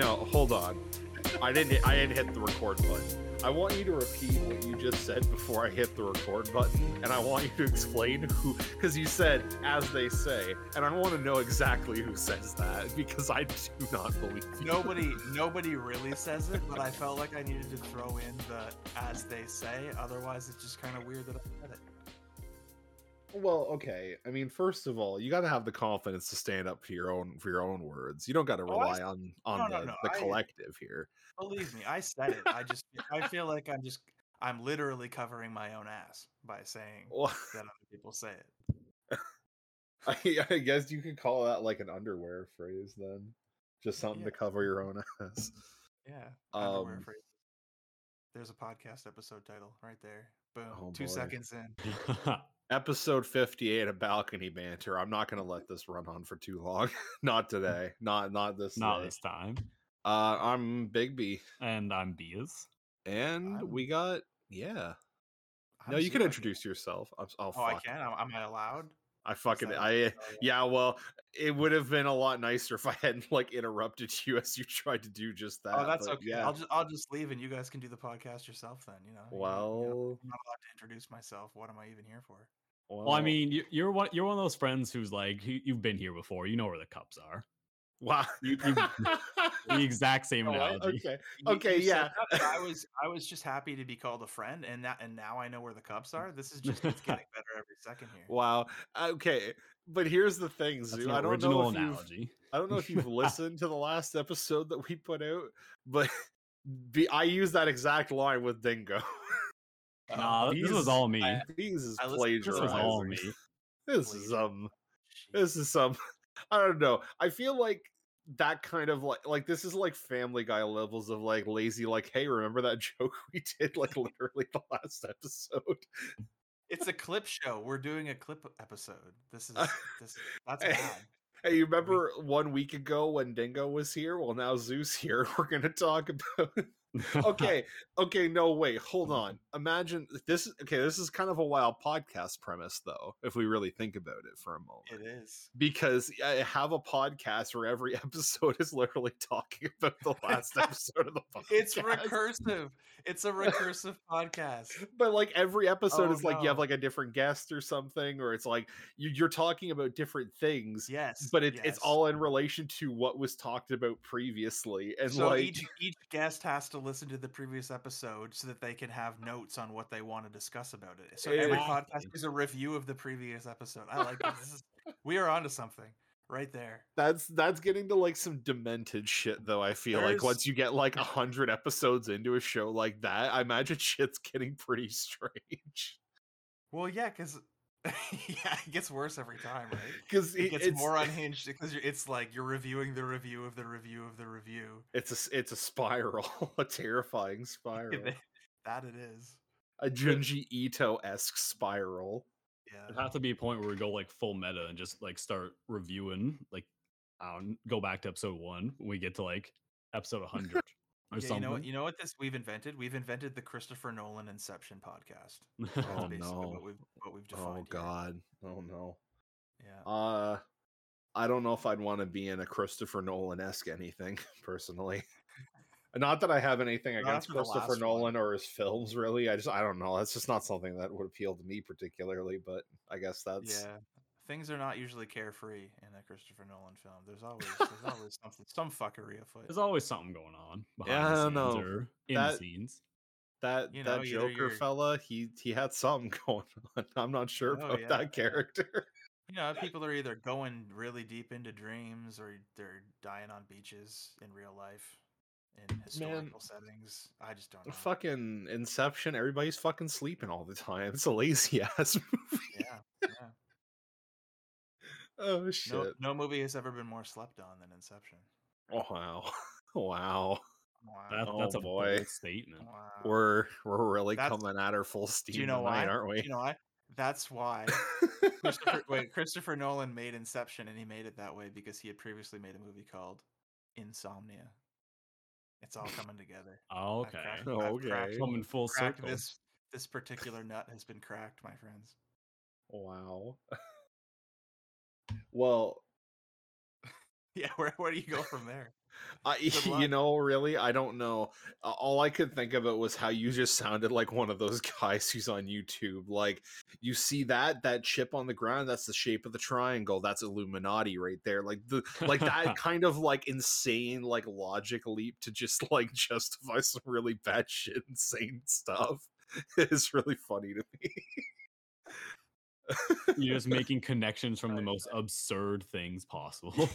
No, hold on. I didn't. I didn't hit the record button. I want you to repeat what you just said before I hit the record button, and I want you to explain who, because you said "as they say," and I want to know exactly who says that because I do not believe you. Nobody, nobody really says it, but I felt like I needed to throw in the "as they say." Otherwise, it's just kind of weird that I said it. Well, okay. I mean, first of all, you got to have the confidence to stand up for your own for your own words. You don't got to Oh, I rely on on no, no, the, no, the I- collective here. Believe me, I said it. I just, I feel like I'm just, I'm literally covering my own ass by saying Well, that other people say it. I, I guess you could call that like an underwear phrase then, just something to cover your own ass. Yeah. underwear Um, phrases. There's a podcast episode title right there. Boom. Oh, Two boy. seconds in. Episode fifty-eight of balcony banter. I'm not going to let this run on for too long. not today. Not not this. Time. Not day. this time. Uh, I'm Big B, And I'm Beas. and I'm- we got yeah. I'm no, you can introduce yourself. I'm, oh, Oh, I can. Am, I allowed? I fucking I Oh, yeah. Well, it would have been a lot nicer if I hadn't like interrupted you as you tried to do just that. Oh, that's but okay. Yeah. I'll just I'll just leave and you guys can do the podcast yourself then. You know. You- you know, well, I'm not allowed to introduce myself. What am I even here for? Well, Well, I mean, you- you're one. You're one of those friends who's like, you- you've been here before. You know where the cups are. wow. You, you, the exact same Oh, analogy. okay. Okay, you said yeah. that, I was I was just happy to be called a friend, and that and now I know where the cups are. This is just it's getting better every second here. Wow. Okay. But here's the thing, Zoo. an I don't original know if you've, analogy. I don't know if you've listened to the last episode that we put out, but be, I use that exact line with Dingo. Nah, this Bees- was all me. I- These is I plagiarizing. This was all me. This is um Jeez. this is some I don't know. I feel like that kind of like like this is like family guy levels of like lazy like hey remember that joke we did like literally the last episode It's a clip show. We're doing a clip episode. This is this. That's bad. hey you remember one week ago when dingo was here well now zeus here we're gonna talk about okay okay no wait hold on imagine this okay this is kind of a wild podcast premise though if we really think about it for a moment It is. because I have a podcast where every episode is literally talking about the last episode of the podcast. It's recursive. It's a recursive podcast. But like every episode Oh, is like you have like a different guest or something, or it's like you, you're talking about different things. Yes, But it, yes. it's all in relation to what was talked about previously, and so like each each guest has to listen to the previous episode so that they can have notes on what they want to discuss about it. So every podcast is a review of the previous episode. I like this. this is, we are onto something right there. that's that's getting to like some demented shit. Though I feel like once you get like a hundred episodes into a show like that, I imagine shit's getting pretty strange. Well, yeah, because yeah, it gets worse every time, right? Because It gets it's more unhinged because it's like you're reviewing the review of the review of the review. It's a s- it's a spiral, a terrifying spiral, that it is. a Junji Ito esque spiral. Yeah. It'd have to be a point where we go like full meta and just like start reviewing, like, I don't go back to episode one when we get to like episode 100 Yeah, you know what? You know what? This we've invented. We've invented the Christopher Nolan Inception podcast. That's Oh, no. what we've what we've Oh defined. here. God, oh no. Yeah. Uh, I don't know if I'd want to be in a Christopher Nolan esque anything personally. Not that I have anything Not against Christopher Nolan one. or his films, really. I just I don't know. That's just not something that would appeal to me particularly. But I guess that's Yeah. Things are not usually carefree in a Christopher Nolan film. There's always there's always something some fuckery afoot. There's always something going on behind Yeah, the scenes know. or in That- the scenes. that You know, that Joker fella. He he had something going on. I'm not sure Oh, about yeah, that character. You know, people are either going really deep into dreams or they're dying on beaches in real life in historical settings. I just don't know. fucking Inception, everybody's fucking sleeping all the time. It's a lazy ass movie. Yeah. Yeah. Oh No, shit. no movie has ever been more slept on than Inception. Oh wow. Wow. Wow. That, Oh, that's a oh, boy. bold statement. wow. We're we're really That's- coming at her full steam Do you know tonight, why? aren't we? Do you know why? That's why Christopher, wait, Christopher Nolan made Inception, and he made it that way because he had previously made a movie called Insomnia. It's all coming together. Oh, I've okay. cracked- I've Okay. cracked- Coming full circle. this this particular nut has been cracked, my friends. wow. Well, Yeah, where where do you go from there? I, you know, really, I don't know. All I could think of it was how you just sounded like one of those guys who's on YouTube. Like you see that that chip on the ground, that's the shape of the triangle. That's Illuminati right there. Like the like that kind of like insane like logic leap to just like justify some really bad shit, insane stuff is really funny to me. You're just making connections from the most absurd things possible.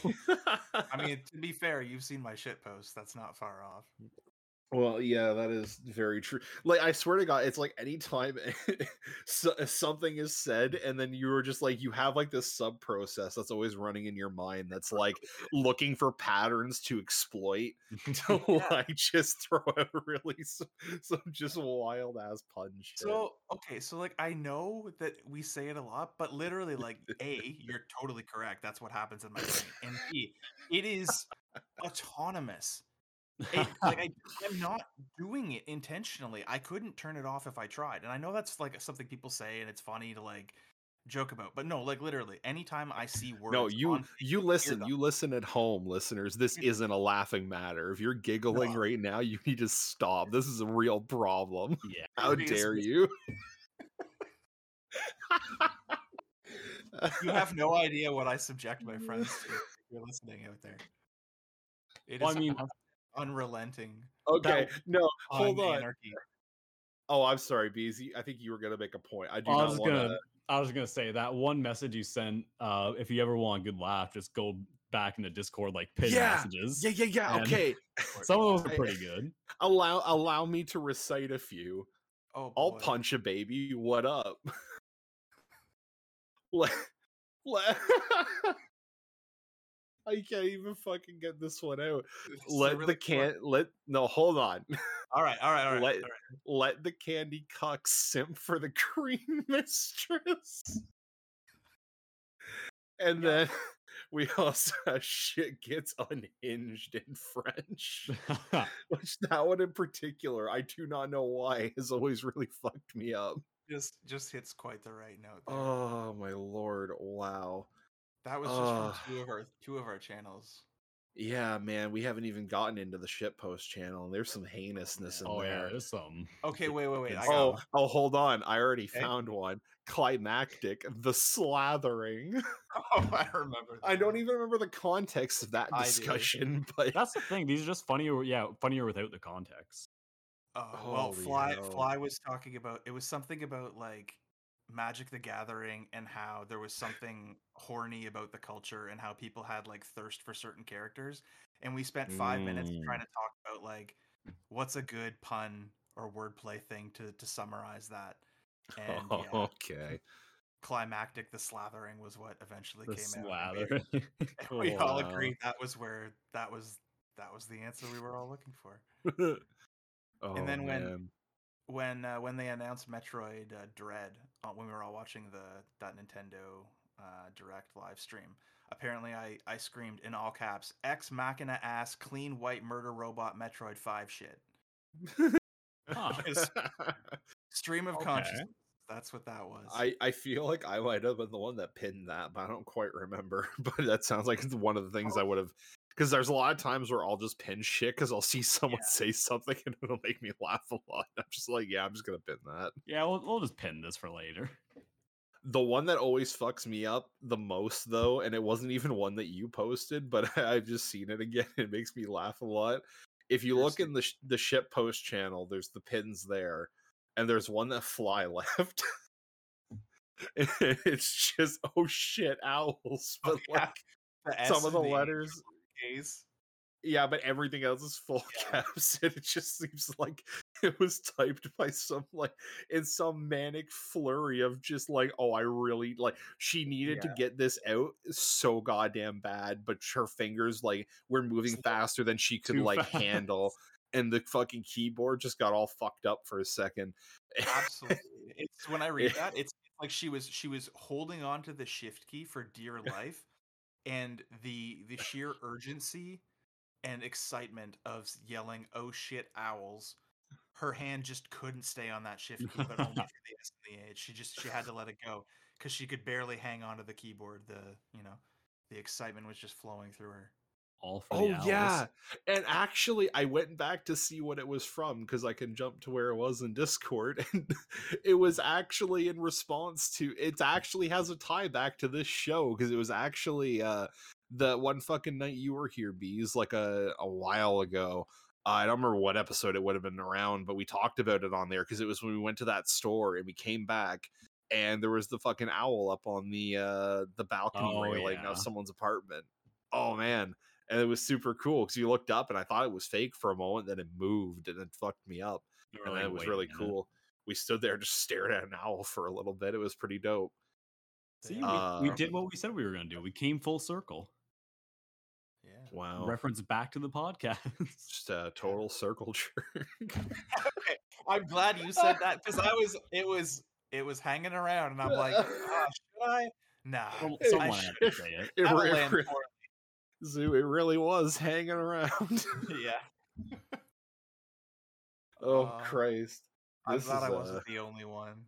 I mean, to be fair, you've seen my shit post. That's not far off. Well, yeah, that is very true. Like, I swear to God, it's like anytime so, uh, something is said, and then you're just like, you have like this sub process that's always running in your mind that's like looking for patterns to exploit to Yeah. like just throw out really some, some just wild ass punch. So okay, so like I know that we say it a lot, but literally, like, a, you're totally correct. That's what happens in my brain, and b, it is autonomous. It, like I, I'm not doing it intentionally. I couldn't turn it off if I tried, and I know that's like something people say, and it's funny to like joke about. But no, like literally, anytime I see words, no, you on you listen, you listen at home, listeners. This isn't a laughing matter. If you're giggling No. right now, you need to stop. This is a real problem. yeah. How dare you? you have no idea what I subject my friends to. If you're listening out there, it is Well, I mean- unrelenting. okay. No, hold on. Anarchy. Oh, I'm sorry, Bees. I think you were gonna make a point. I do I not was gonna. I was gonna say that one message you sent, uh, if you ever want a good laugh, just go back into Discord like pin Yeah, messages. Yeah, yeah, yeah. And- Okay, Some of those are pretty good. allow allow me to recite a few. Oh, I'll punch a baby. What up? I can't even fucking get this one out. Let really the can let no hold on. All right, all right, all right. let all right. let the candy cuck simp for the cream mistress. And Yeah. then we also have shit gets unhinged in French. Which that one in particular, I do not know why, has always really fucked me up. Just just hits quite the right note. There. Oh my lord! Wow. That was just ugh. from two of our two of our channels. Yeah, man, we haven't even gotten into the shitpost channel. And there's some heinousness in oh yeah, there. there's some. Okay, wait, wait, wait. I It's- got Oh, one. oh, hold on. I already Okay. found one. Climactic, the slathering. Oh, I remember. I don't even remember the context of that discussion, but That's the thing. These are just funnier. Yeah, funnier without the context. Oh, well, Holy Fly hell. Fly was talking about it was something about like Magic the Gathering and how there was something horny about the culture and how people had like thirst for certain characters. And we spent five minutes trying Mm. to talk about like what's a good pun or wordplay thing to to summarize that. And yeah, okay. climactic the slathering was what eventually The came out. and slather. We, we all agreed that was where that was that was the answer we were all looking for. oh, then when- when uh, when they announced Metroid uh, Dread uh, when we were all watching the that Nintendo uh, Direct live stream. Apparently, I I screamed in all caps "Ex Machina ass clean white murder robot Metroid Five shit." Stream of Okay. consciousness. That's what that was. I, I feel like I might have been the one that pinned that, but I don't quite remember. But that sounds like it's one of the things I would have. Because there's a lot of times where I'll just pin shit because I'll see someone Yeah. say something and it'll make me laugh a lot. I'm just like, yeah, I'm just gonna pin that. yeah, we'll, we'll just pin this for later. The one that always fucks me up the most, though, and it wasn't even one that you posted, but I've just seen it again. It makes me laugh a lot. If you look in the sh- the ship post channel, there's the pins there, and there's one that fly left. It's just oh shit owls, but oh, yeah. like some of the letters, Yeah, but everything else is full Yeah. caps, and it just seems like it was typed by some like in some manic flurry of just like, oh, I really like she needed to get this out so goddamn bad, but her fingers like were moving faster than she could too like fast. handle, and the fucking keyboard just got all fucked up for a second. Absolutely. It's when I read that, it's like she was she was holding on to the shift key for dear life, and the the sheer urgency and excitement of yelling "Oh shit, owls!" Her hand just couldn't stay on that shift key, but only for the S and the H. She just she had to let it go because she could barely hang on to the keyboard. The you know the excitement was just flowing through her. All for Oh yeah, and actually, I went back to see what it was from because I can jump to where it was in Discord, and it was actually in response to. It actually has a tie back to this show because it was actually uh the one fucking night you were here, bees, like a a while ago. I don't remember what episode it would have been around, but we talked about it on there because it was when we went to that store and we came back and there was the fucking owl up on the uh the balcony Oh, railing yeah. of someone's apartment. Oh man. And it was super cool because you looked up and I thought it was fake for a moment, then it moved and it fucked me up. We were And like, it was really minute." cool. We stood there just stared at an owl for a little bit. It was pretty dope. See, we, Damn. we Uh, did what we said we were going to do. We came full circle. yeah. Wow. Reference back to the podcast. just a total circle jerk. okay, I'm glad you said that because I was it was it was hanging around and I'm like, ah, should I? Nah. Some- Someone I had to say it. it, that'll re- land re- poorly. Zoo, it really was hanging around. yeah. oh Uh, Christ. This I is, wasn't uh, the only one.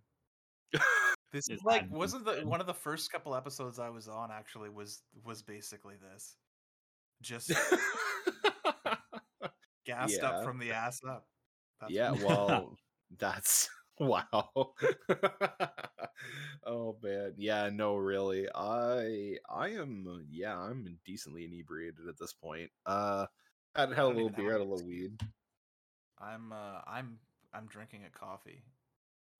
This is like wasn't the one of the first couple episodes I was on actually was was basically this. Just gassed Yeah. up from the ass up. That's yeah, well, that's wow. oh man, yeah, no, really. I I am uh, yeah, I'm decently inebriated at this point. Uh, had had a little even have beer, had a little weed. I'm uh I'm I'm drinking a coffee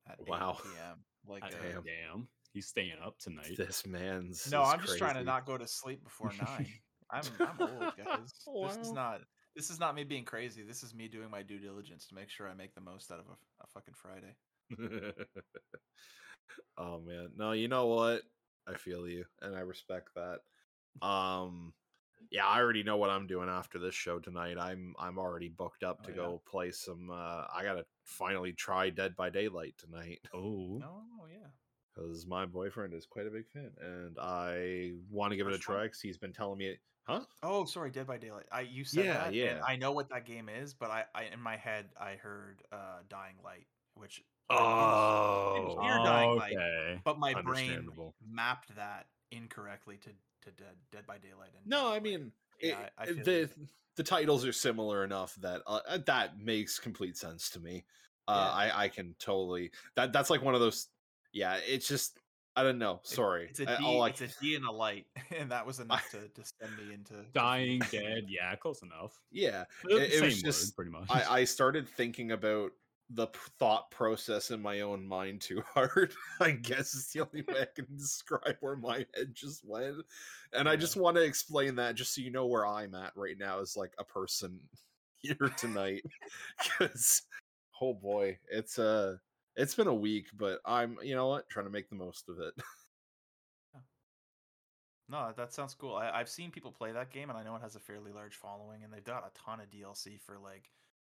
at Wow. p.m. Like I- uh, Damn. Damn. He's staying up tonight. This man's No, I'm just trying to not go to sleep before nine. I'm I'm old, guys. This is not this is not me being crazy. This is me doing my due diligence to make sure I make the most out of a, a fucking Friday. oh man no you know what i feel you and i respect that um yeah i already know what i'm doing after this show tonight i'm i'm already booked up Oh, to yeah? go play some uh i gotta finally try dead by daylight tonight Oh. No, yeah. because my boyfriend is quite a big fan and i want to give it a try because he's been telling me huh Oh, sorry, Dead by Daylight. I you said Yeah, that, and yeah. I know what that game is, but I, I in my head I heard uh Dying Light, which I oh didn't hear Dying Light, but my brain mapped that incorrectly to to Dead Dead by Daylight. And no i Light. mean Yeah, I- I the you. the titles are similar enough that uh, uh, that makes complete sense to me. Uh, Yeah. I I can totally that that's like one of those. Yeah, it's just I don't know. It- Sorry, It's a I- D, all it's a D and a light, and that was enough to, to send me into Dying dead. Yeah, close enough. yeah. It- it Same was word, just- pretty much. I I started thinking about the thought process in my own mind too hard. I guess is the only way I can describe where my head just went. And I just want to explain that just so you know where I'm at right now as like a person here tonight. Cuz oh boy, it's uh it's been a week, but I'm you know what, trying to make the most of it. No, that sounds cool. I, I've seen people play that game, and I know it has a fairly large following, and they've got a ton of DLC for like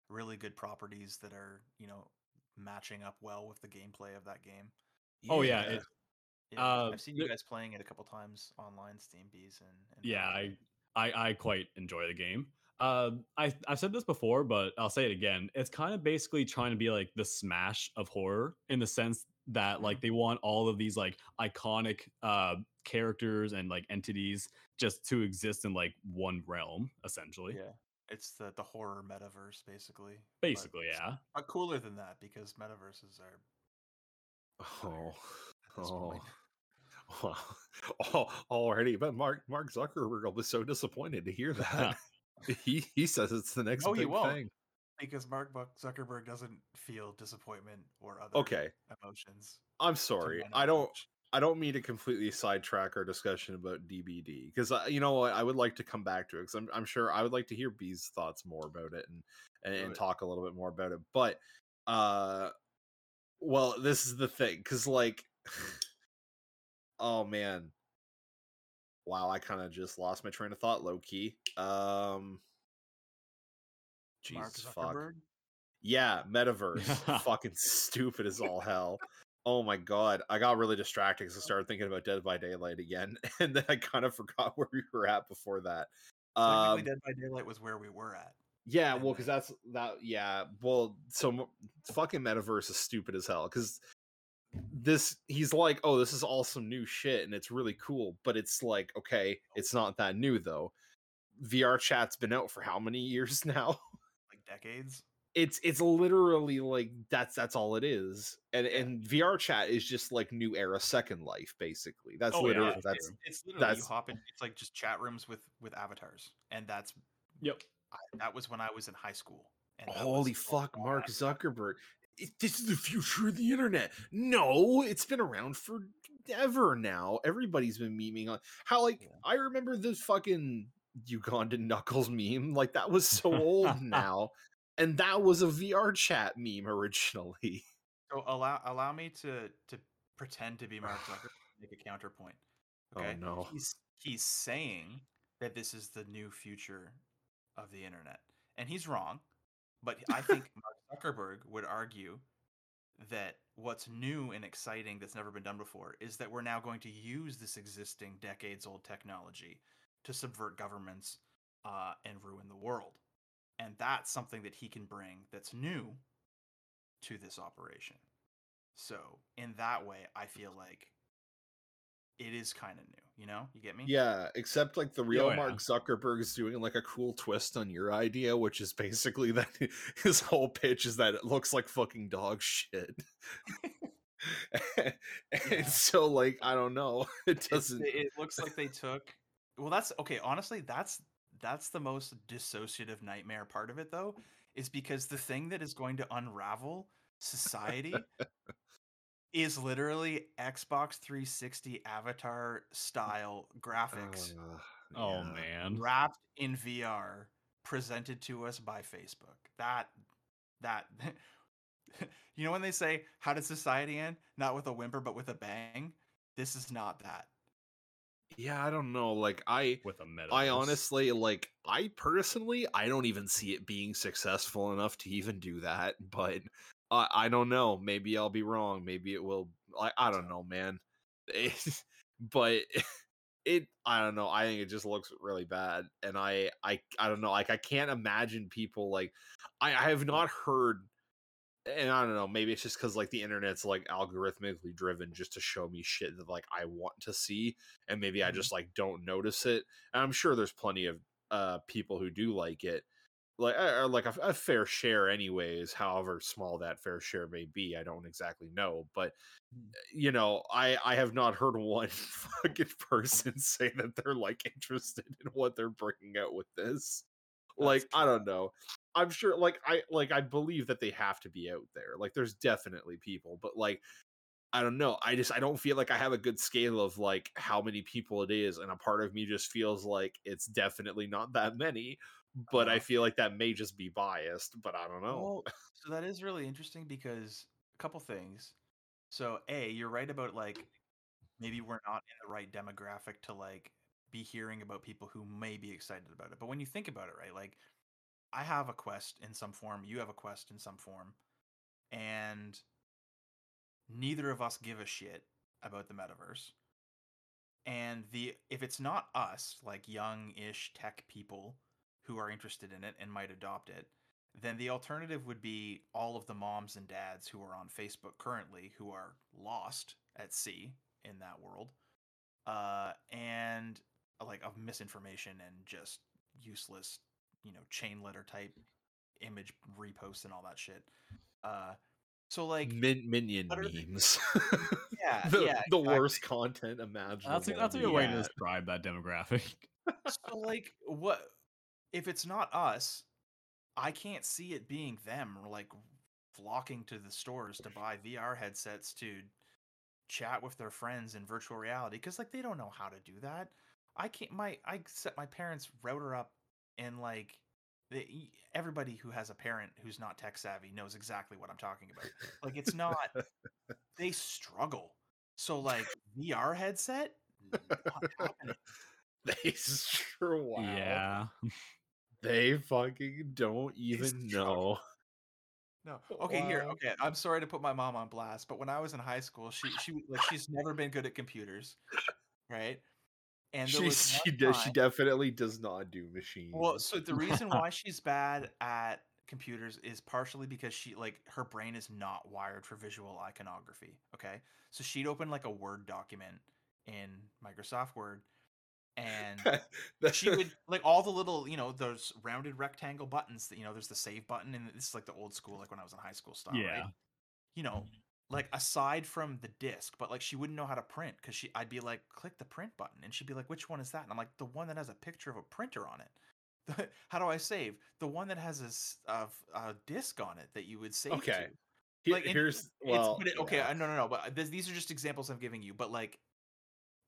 really good properties that are you know matching up well with the gameplay of that game. Oh, yeah, it- Yeah, Uh, I've seen you guys playing it a couple times online, Steam Bees, and, and yeah, I, I I quite enjoy the game. Uh, I I've said this before, but I'll say it again. It's kind of basically trying to be like the Smash of horror in the sense that like they want all of these like iconic uh characters and like entities just to exist in like one realm, essentially. yeah, it's the the horror metaverse basically. Basically, s- yeah. But cooler than that because metaverses are Oh. at this. Oh. Oh, already, but Mark Mark Zuckerberg will be so disappointed to hear that. he he says it's the next No, he big thing. because Mark Zuckerberg doesn't feel disappointment or other Okay, emotions. I'm sorry. I don't. I don't mean to completely sidetrack our discussion about DBD because you know what I would like to come back to it because I'm, I'm sure I would like to hear B's thoughts more about it and and, and talk a little bit more about it. But uh, well, this is the thing because like, oh man, wow, I kind of just lost my train of thought, low key. Um, Jesus fuck. Yeah, metaverse. fucking stupid as all hell. Oh my god, I got really distracted because I started thinking about Dead by Daylight again, and then I kind of forgot where we were at before that. Um, Dead by Daylight was where we were at. yeah, well, because that's that. Yeah, well, so fucking metaverse is stupid as hell because this he's like, oh, this is all some new shit and it's really cool, but it's like, okay, it's not that new though. VR chat's been out for how many years now? like decades. It's it's literally like that's that's all it is. And Yeah. and VR chat is just like new era second life basically. That's Oh, literally it's that's true. It's literally you hop in. It's like just chat rooms with with avatars, and that's Yep. I, that was when I was in high school. And Holy was- fuck, Mark Zuckerberg. It- This is the future of the internet. No, it's been around forever now. Everybody's been memeing on how like Yeah. I remember this fucking Ugandan Knuckles meme. Like that was so old now. And that was a VR chat meme originally. So allow allow me to to pretend to be Mark Zuckerberg and make a counterpoint. Okay. Oh no. He's he's saying that this is the new future of the internet, and he's wrong. But I think Mark Zuckerberg would argue that what's new and exciting that's never been done before is that we're now going to use this existing decades old technology to subvert governments uh, and ruin the world. And that's something that he can bring that's new to this operation. So, in that way, I feel like it is kind of new, you know? You get me? Yeah, except like the real yeah. Mark is doing like a cool twist on your idea, which is basically that his whole pitch is that it looks like fucking dog shit. and Yeah. so like I don't know. It doesn't it it looks like they took well that's okay honestly that's that's the most dissociative nightmare part of it though is because the thing that is going to unravel society is literally xbox 360 avatar style graphics Uh, Oh yeah. man. wrapped in vr presented to us by facebook that that you know when they say how did society end not with a whimper but with a bang this is not that Yeah, I don't know. Like I With a meta. I honestly like I personally I don't even see it being successful enough to even do that, but I I don't know. Maybe I'll be wrong. Maybe it will I I don't know, man. It- eh, but it I don't know. I think it just looks really bad and I I I don't know. Like I can't imagine people like I I have not heard and I don't know, maybe it's just cuz like the internet's like algorithmically driven just to show me shit that like I want to see and maybe I Mhm. just like don't notice it. And I'm sure there's plenty of uh people who do like it, like or like a, a fair share, anyways. However small that fair share may be, I don't exactly know. But Mm. you know, I I have not heard one fucking person say that they're like interested in what they're bringing out with this. Like I don't know. I'm sure like I like I believe that they have to be out there. Like there's definitely people, but like I don't know. I just I don't feel like I have a good scale of like how many people it is, and a part of me just feels like it's definitely not that many. But I Uh-huh. feel like that may just be biased. But I don't know. Well, so that is really interesting because a couple things. So, A, you're right about like maybe we're not in the right demographic to like be hearing about people who may be excited about it. But when you think about it, right, like I have a quest in some form, you have a quest in some form, and neither of us give a shit about the metaverse. And the if it's not us, like young-ish tech people who are interested in it and might adopt it, then the alternative would be all of the moms and dads who are on Facebook currently who are lost at sea in that world, uh, and like of misinformation and just useless, you know, chain letter type image reposts and all that shit. Uh, so like, Min- minion what are- memes. yeah, the, yeah, the exactly. worst content imaginable. That's a, that's a good way to Yeah. describe that demographic. so like what if it's not us i can't see it being them like flocking to the stores to buy vr headsets to chat with their friends in virtual reality because like they don't know how to do that i can't my i set my parents router up and like the, everybody who has a parent who's not tech savvy knows exactly what i'm talking about like it's not they struggle so like vr headset not they sure wow. Yeah. They fucking don't even know. No. Oh, okay, here. Okay, I'm sorry to put my mom on blast, but when I was in high school, she she like she's never been good at computers, right? And She she does she definitely does not do machines. Well, so the reason why she's bad at computers is partially because she like her brain is not wired for visual iconography. Okay, so she'd open like a Word document in Microsoft Word, and she would like all the little you know those rounded rectangle buttons that you know there's the save button and this is like the old school like when i was in high school style Yeah. right you know like aside from the disc but like she wouldn't know how to print because she i'd be like click the print button and she'd be like which one is that and i'm like the one that has a picture of a printer on it how do i save the one that has a disc on it that you would save Okay. to. Like, here's It's- well, it- okay yeah. I no no no but this, these are just examples i'm giving you but like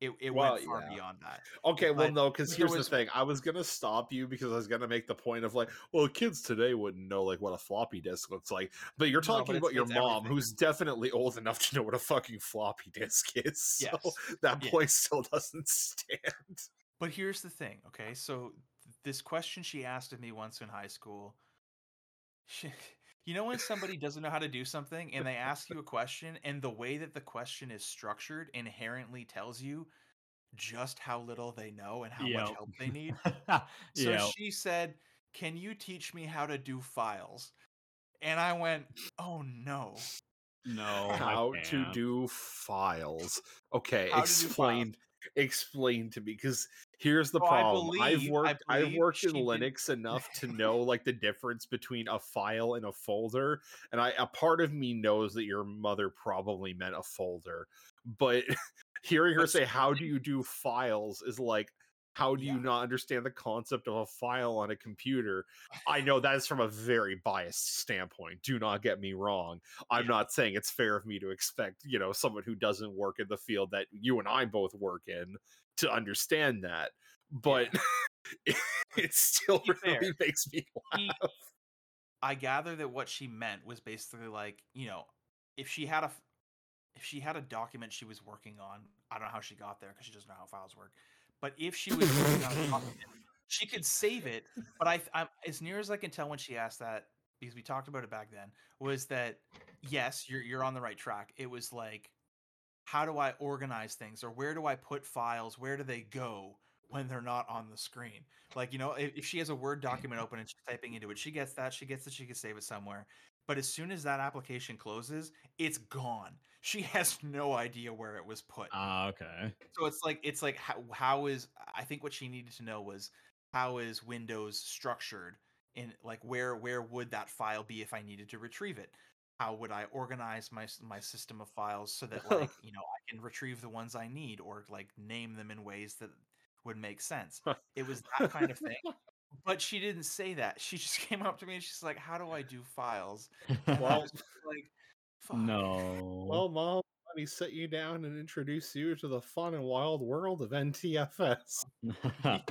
it, it Well, went far yeah. beyond that Okay, well, no, because here's was- the thing. I was gonna stop you because I was gonna make the point of like, well, kids today wouldn't know like what a floppy disk looks like, but you're No, talking but about your mom, everything. who's definitely old enough to know what a fucking floppy disk is. So Yes. that point still doesn't stand. But here's the thing, okay? So th- this question she asked of me once in high school. She, you know when somebody doesn't know how to do something and they ask you a question and the way that the question is structured inherently tells you just how little they know and how much help they need. So yeah. she said, "Can you teach me how to do files?" And I went, "Oh no." No. How to do files? Okay, How to do explain. Explain to me, because here's the So problem. I worked. I've worked in did- Linux enough to know like the difference between a file and a folder, and I a part of me knows that your mother probably meant a folder, but hearing her say "How do you do files?" is like. How do you not understand the concept of a file on a computer? I know that is from a very biased standpoint. Do not get me wrong. I'm Yeah. not saying it's fair of me to expect, you know, someone who doesn't work in the field that you and I both work in to understand that. But it, it still fair, really makes me laugh. I gather that what she meant was basically like, you know, if she had a if she had a document she was working on, I don't know how she got there because she doesn't know how files work. But if she was she could save it. But I, I'm as near as I can tell when she asked that, because we talked about it back then, was that yes, you're you're on the right track. It was like, how do I organize things, or where do I put files? Where do they go when they're not on the screen? Like you know, if, if she has a Word document open and she's typing into it, she gets that. She gets that. She can save it somewhere. But as soon as that application closes, it's gone. She has no idea where it was put. Ah, okay. So it's like it's like how, how is I think what she needed to know was how is Windows structured in like where where would that file be if I needed to retrieve it? How would I organize my my system of files so that like you know I can retrieve the ones I need or like name them in ways that would make sense. It was that kind of thing. But she didn't say that. She just came up to me and she's like, "How do I do files?" And I Well, was like, Fuck. no. well, mom, let me sit you down and introduce you to the fun and wild world of NTFS.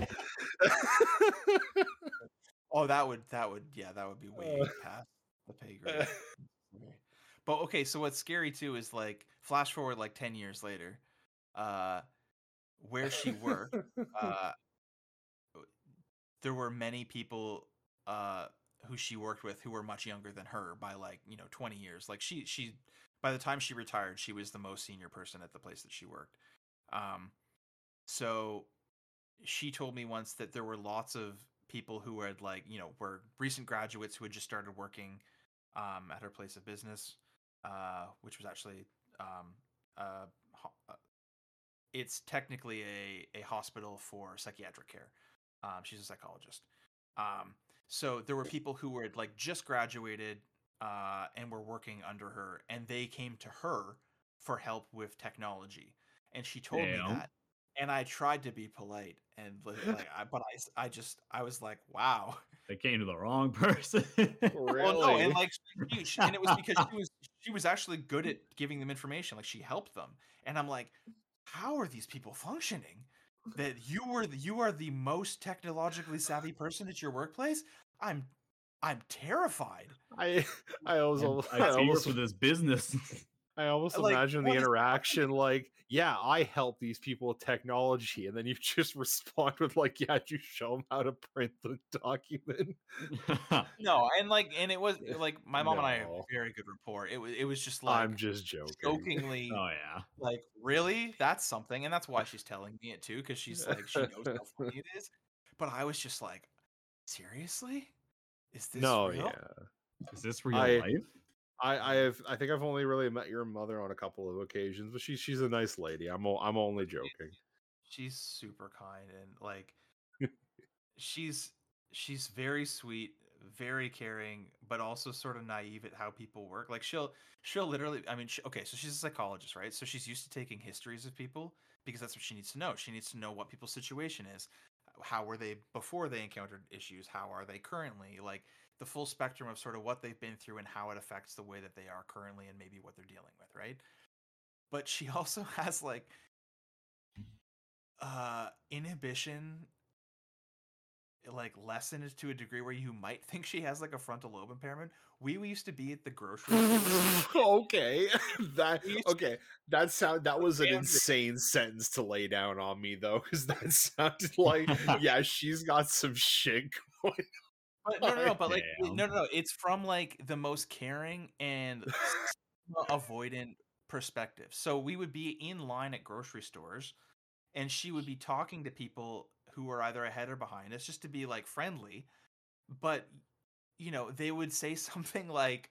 Oh, that would that would yeah, that would be way Uh, past the pay grade. Okay. But okay, so what's scary too is like flash forward like 10 years later, uh where she worked, uh there were many people uh who she worked with who were much younger than her by like, you know, 20 years. Like she she by the time she retired, she was the most senior person at the place that she worked. Um so she told me once that there were lots of people who had like you know were recent graduates who had just started working um, at her place of business uh, which was actually um, uh, it's technically a, a hospital for psychiatric care um, she's a psychologist um, so there were people who were like just graduated uh, and were working under her and they came to her for help with technology and she told me that and I tried to be polite and li- like, I, but I, s- I just, I was like, wow. they came to the wrong person. really? Well, no, and like, she, she- and it was because she was, she was actually good at giving them information. Like, she helped them, and I'm like, how are these people functioning? That you were, you are the most technologically savvy person at your workplace. I'm, I'm terrified. I I also I, I almost for this business. I almost Like, imagine the what is interaction like, yeah, I help these people with technology, and then you just respond with like, yeah, you show them how to print the document. No, and like, and it was eh, like my mom and I have No. very good rapport. It was, it was just like I'm just joking. jokingly. oh yeah. like really that's something and that's why she's telling me it too because she's like she knows how funny it is but i was just like seriously is this No, real? yeah. Is this real I- life? I, I have I think I've only really met your mother on a couple of occasions, but she's she's a nice lady. I'm o- I'm only joking. she's super kind and like she's she's very sweet, very caring, but also sort of naive at how people work. Like she'll she'll literally, I mean, she, okay, so she's a psychologist, right? So she's used to taking histories of people because that's what she needs to know. She needs to know what people's situation is. How were they before they encountered issues? How are they currently? Like the full spectrum of sort of what they've been through and how it affects the way that they are currently and maybe what they're dealing with, right? But she also has like uh inhibition like lessened to a degree where you might think she has like a frontal lobe impairment. We, we used to be at the grocery okay, that okay. That sound that was an insane sentence to lay down on me though, because that sounded like yeah, she's got some shit going. But no, no, no. But like, Damn. no, no, no. It's from like the most caring and avoidant perspective. So we would be in line at grocery stores, and she would be talking to people who were either ahead or behind us, just to be like friendly. But you know, they would say something like,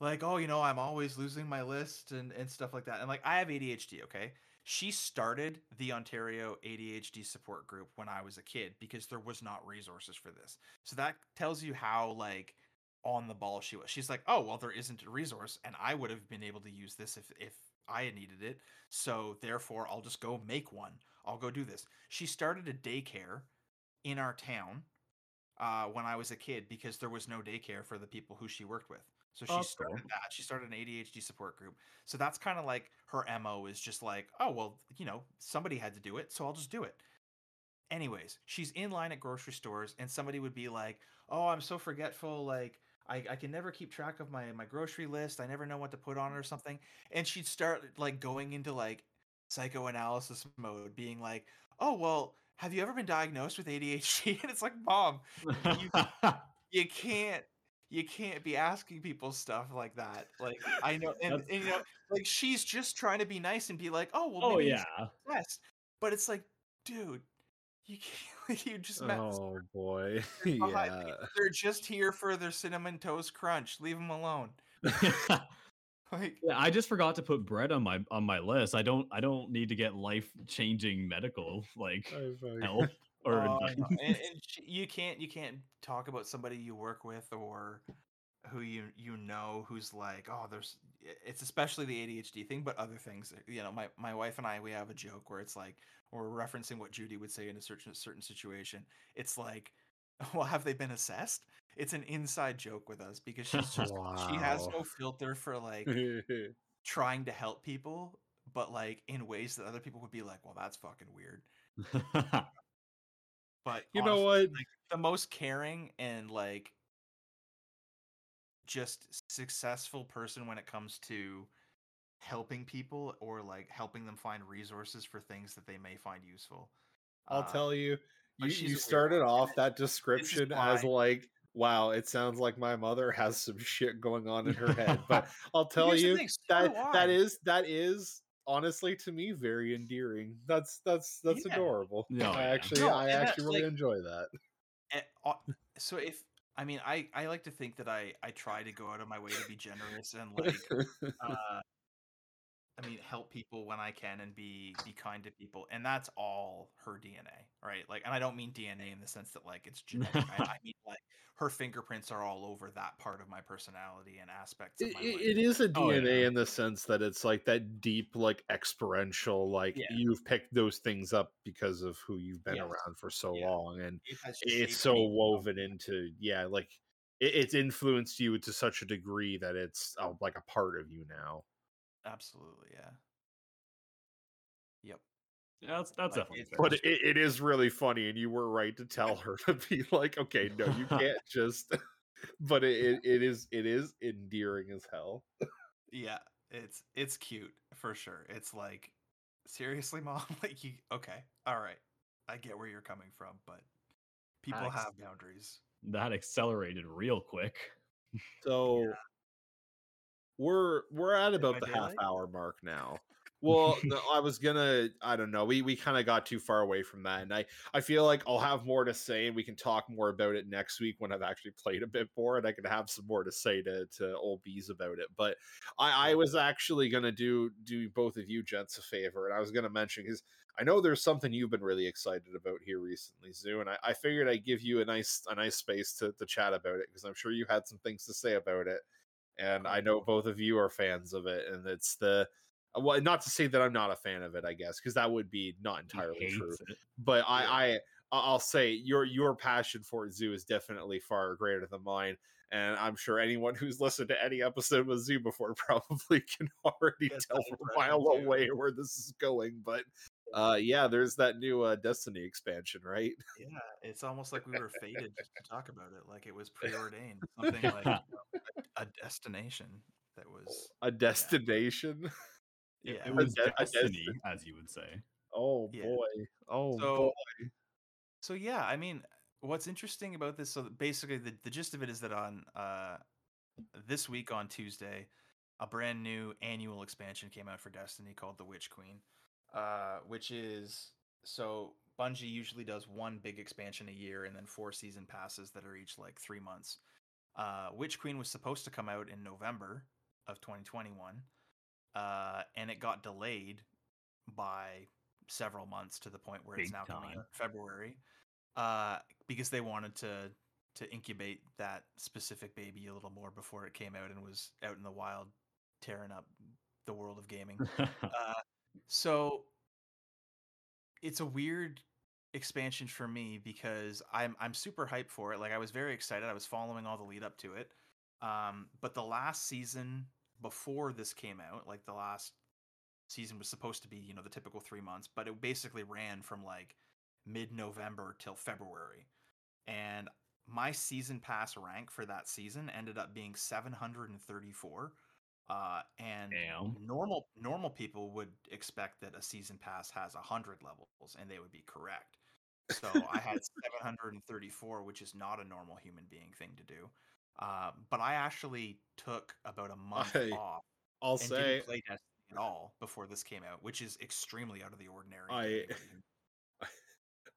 like, oh, you know, I'm always losing my list and and stuff like that. And like, I have ADHD. Okay. She started the Ontario ADHD support group when I was a kid because there was not resources for this. So that tells you how like on the ball she was. She's like, "Oh, well there isn't a resource and I would have been able to use this if if I had needed it. So therefore, I'll just go make one. I'll go do this." She started a daycare in our town uh, when I was a kid because there was no daycare for the people who she worked with. So she Oh, started cool. that. She started an ADHD support group. So that's kind of like her MO is just like, oh, well, you know, somebody had to do it, so I'll just do it. Anyways, she's in line at grocery stores and somebody would be like, oh, I'm so forgetful. Like, I, I can never keep track of my, my grocery list. I never know what to put on it or something. And she'd start like going into like psychoanalysis mode, being like, oh, well, have you ever been diagnosed with ADHD? And it's like, mom, you, you can't you can't be asking people stuff like that. Like I know, and, and, you know, like she's just trying to be nice and be like, oh well, oh yeah. depressed. But it's like, dude, you can't. Like, you just met. Oh boy, behind me. yeah. They're just here for their cinnamon toast crunch. Leave them alone. Like, Yeah, I just forgot to put bread on my on my list. I don't I don't need to get life changing medical like fucking- help or oh, know. and, and sh- you can't you can't talk about somebody you work with or who you you know who's like oh there's it's especially the ADHD thing but other things eh, you know my my wife and I we have a joke where it's like we're referencing what Judy would say in a certain certain situation. It's like well have they been assessed? It's an inside joke with us because she's just she has no filter for like trying to help people but like in ways that other people would be like well that's fucking weird but you know what? like the most caring and like just successful person when it comes to helping people or like helping them find resources for things that they may find useful. I'll Uh, tell you. You, you started off that description as like, wow, it sounds like my mother has some shit going on in her head. But I'll tell you thing, so that that is that is honestly to me very endearing. That's that's that's Yeah. adorable. No, I actually No, I actually really like- enjoy that. Eh, uh, so if I mean I I like to think that I I try to go out of my way to be generous and like uh I mean help people when I can and be be kind to people and that's all her DNA right like and I don't mean DNA in the sense that like it's genetic I, I mean like her fingerprints are all over that part of my personality and aspects of It, my it- life. it is a Oh, DNA yeah. in the sense that it's like that deep, like experiential, like Yeah. you've picked those things up because of who you've been Yes. around for so Yeah. long, and It it's so woven into yeah, like it, it's influenced you to such a degree that it's uh, like a part of you now. Absolutely yeah yep Yeah, that's that's Like, definitely it's- fair. But it, it is really funny, and you were right to tell her to be like, okay, no, you can't just. but it, it, it is it is endearing as hell. yeah it's it's cute for sure it's like seriously mom like you okay all right I get where you're coming from but people Alex. have boundaries that accelerated real quick. So we're we're at about the half hour mark now. Well, no, I was gonna I don't know. We we kind of got too far away from that. And I I feel like I'll have more to say and we can talk more about it next week when I've actually played a bit more and I can have some more to say to to old bees about it. But I I was actually gonna do do both of you gents a favor and I was gonna mention because I know there's something you've been really excited about here recently, Zoo, and I, I figured I'd give you a nice a nice space to, to chat about it because I'm sure you had some things to say about it, and I know both of you are fans of it, and it's the uh, well, not to say that I'm not a fan of it, I guess, because that would be not entirely true. it. But Yeah. I, I, I'll say your your passion for Zoo is definitely far greater than mine, and I'm sure anyone who's listened to any episode with Zoo before probably can already tell from a mile away where this is going. But uh, yeah, there's that new uh, Destiny expansion, right? Yeah, it's almost like we were fated to talk about it, like it was preordained. Something like you know, a, a destination that was. A destination. It- Yeah. It was de- a destiny, destiny. as you would say. Oh Yeah. boy. Oh So, boy. so yeah, I mean, what's interesting about this? So basically, the, the gist of it is that on uh, this week on Tuesday, a brand new annual expansion came out for Destiny called the Witch Queen, uh, which is so Bungie usually does one big expansion a year and then four season passes that are each like three months. Uh, Witch Queen was supposed to come out in November of 2021, uh, and it got delayed by several months to the point where it's Big now coming out in February, uh, because they wanted to to incubate that specific baby a little more before it came out and was out in the wild, tearing up the world of gaming. Uh, so it's a weird expansion for me because I'm I'm super hyped for it. Like I was very excited. I was following all the lead up to it. Um, but the last season before this came out, like the last season was supposed to be, you know, the typical three months, but it basically ran from like mid November till February. And my season pass rank for that season ended up being 734. Uh, and Damn. normal normal people would expect that a season pass has 100 levels and they would be correct. So I had 734, which is not a normal human being thing to do. Uh, but I actually took about a month I- off I'll and say didn't play Destiny at all before this came out, which is extremely out of the ordinary. I-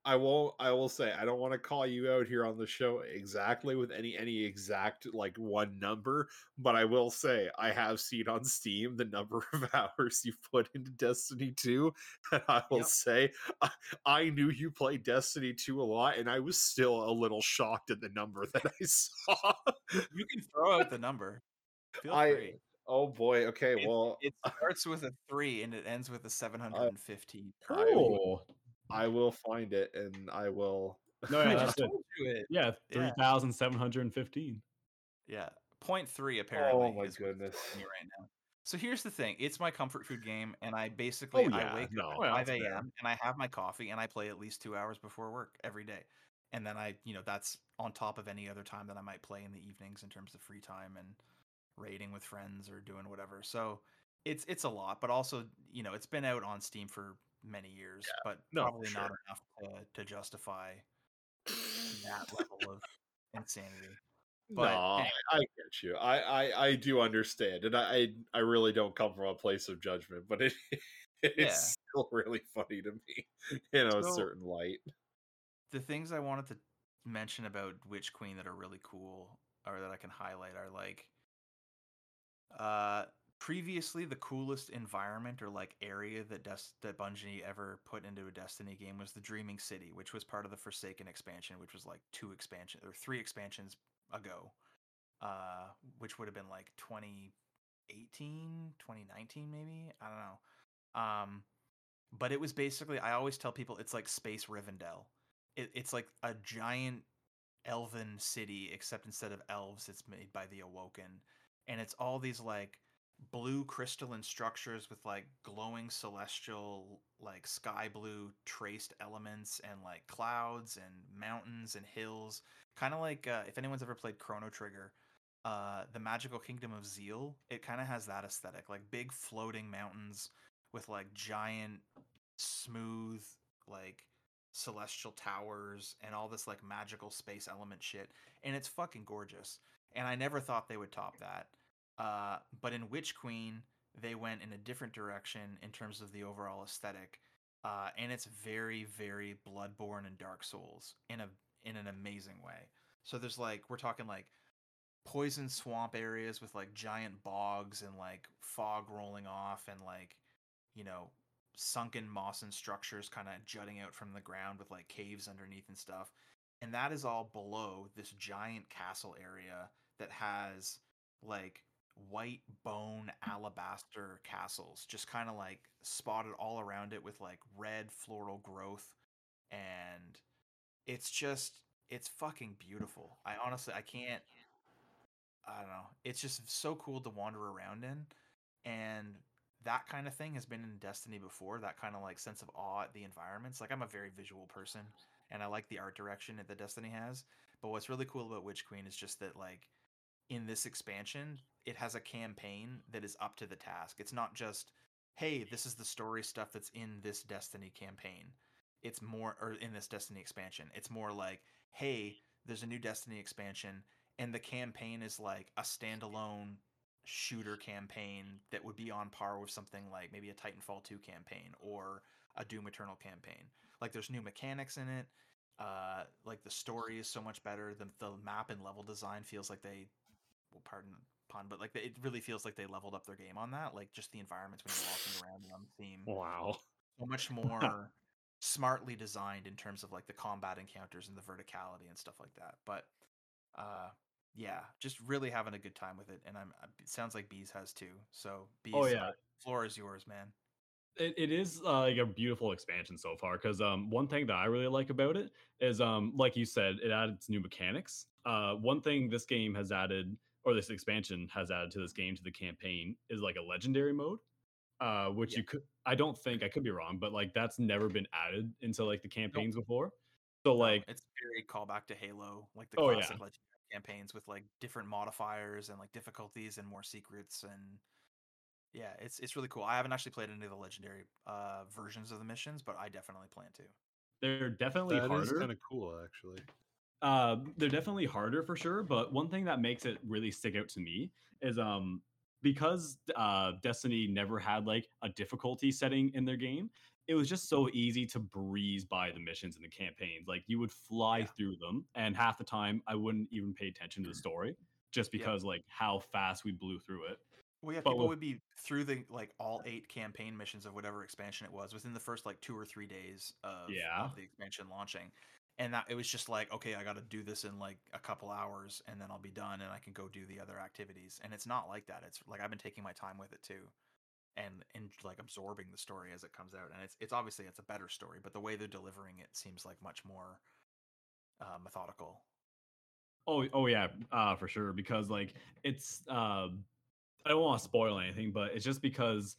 I won't I will say I don't want to call you out here on the show exactly with any any exact like one number, but I will say I have seen on Steam the number of hours you've put into Destiny 2 and I will Yep. say I, I knew you played Destiny 2 a lot and I was still a little shocked at the number that I saw. You can throw out the number. Feel I free. oh boy, okay, It's- well It starts with a three and it ends with a 715. I Cool. I will find it and I will No, I yeah, just that's it. told you it. Yeah, Yeah. 3,715. Yeah. Point three oh apparently. Oh my is goodness. me right now. So here's the thing. It's my comfort food game, and I basically Oh, I wake no, up at 5 a.m. and I have my coffee and I play at least two hours before work every day. And then I, you know, that's on top of any other time that I might play in the evenings in terms of free time and raiding with friends or doing whatever. So it's it's a lot, but also, you know, it's been out on Steam for many years, but no, probably not enough to, to justify that level of insanity. But no, anyway. I, I get you. I, I I do understand, and I I really don't come from a place of judgment, but it it's Yeah. still really funny to me in a certain light. the things I wanted to mention about Witch Queen that are really cool or that I can highlight are like uh previously the coolest environment or like area that Des- that Bungie ever put into a Destiny game was the Dreaming City, which was part of the Forsaken expansion, which was like two expansion or three expansions ago. Uh which would have been like 2018, 2019 maybe? I don't know. Um but it was basically I always tell people it's like Space Rivendell it, it's like a giant elven city except instead of elves it's made by the awoken and it's all these like blue crystalline structures with like glowing celestial like sky blue traced elements and like clouds and mountains and hills. Kind of like uh, if anyone's ever played chrono trigger uh the magical kingdom of zeal it kind of has that aesthetic like big floating mountains with like giant smooth like celestial towers and all this like magical space element shit and it's fucking gorgeous. And i never thought they would top that uh, but in witch queen they went in a different direction in terms of the overall aesthetic uh, and it's very very bloodborne and dark souls in a in an amazing way so there's like we're talking like poison swamp areas with like giant bogs and like fog rolling off and like you know sunken moss and structures kind of jutting out from the ground with like caves underneath and stuff. And that is all below this giant castle area that has like white bone alabaster castles just kind of like spotted all around it with like red floral growth and it's just it's fucking beautiful. I honestly I can't I don't know. It's just so cool to wander around in and that kind of thing has been in Destiny before, that kind of like sense of awe at the environments. Like I'm a very visual person and I like the art direction that the Destiny has. But what's really cool about Witch Queen is just that like in this expansion, it has a campaign that is up to the task. It's not just, hey, this is the story stuff that's in this Destiny campaign. It's more or in this Destiny expansion. It's more like, hey, there's a new Destiny expansion and the campaign is like a standalone shooter campaign that would be on par with something like maybe a Titanfall 2 campaign or a Doom Eternal campaign. Like there's new mechanics in it. Uh, like the story is so much better. The the map and level design feels like they, well, pardon pun, but like it really feels like they leveled up their game on that. Like just the environments when you're walking around them seem Wow. so much more smartly designed in terms of like the combat encounters and the verticality and stuff like that. But uh yeah, just really having a good time with it, and I'm. uh, It sounds like Bees has too. So Bees, Oh yeah. uh, floor is yours, man. It, it is uh, like a beautiful expansion so far because um, one thing that I really like about it is um, like you said, it adds new mechanics. Uh, one thing this game has added, or this expansion has added to this game to the campaign, is like a legendary mode, uh, which Yeah. you could. I don't think I could be wrong, but like that's never been added into like the campaigns before. So No, like it's very callback to Halo, like the Oh, yeah. classic legendary campaigns with like different modifiers and like difficulties and more secrets and yeah, it's it's really cool. I haven't actually played any of the legendary uh versions of the missions, but I definitely plan to. they're definitely That is harder. kind of cool, actually. Uh, they're definitely harder for sure, but one thing that makes it really stick out to me is um because uh Destiny never had like a difficulty setting in their game, it was just so easy to breeze by the missions and the campaigns. Like you would fly Yeah. through them, and half the time I wouldn't even pay attention to the story just because like how fast we blew through it. Well, yeah, But people with- would be through the like all eight campaign missions of whatever expansion it was within the first like two or three days of, Yeah. of the expansion launching, and that it was just like, okay, I got to do this in like a couple hours, and then I'll be done, and I can go do the other activities. And it's not like that. It's like I've been taking my time with it too, and and like absorbing the story as it comes out. And it's it's obviously it's a better story, but the way they're delivering it seems like much more uh, methodical. Oh, oh yeah, uh, for sure. Because like it's, uh, I don't want to spoil anything, but it's just because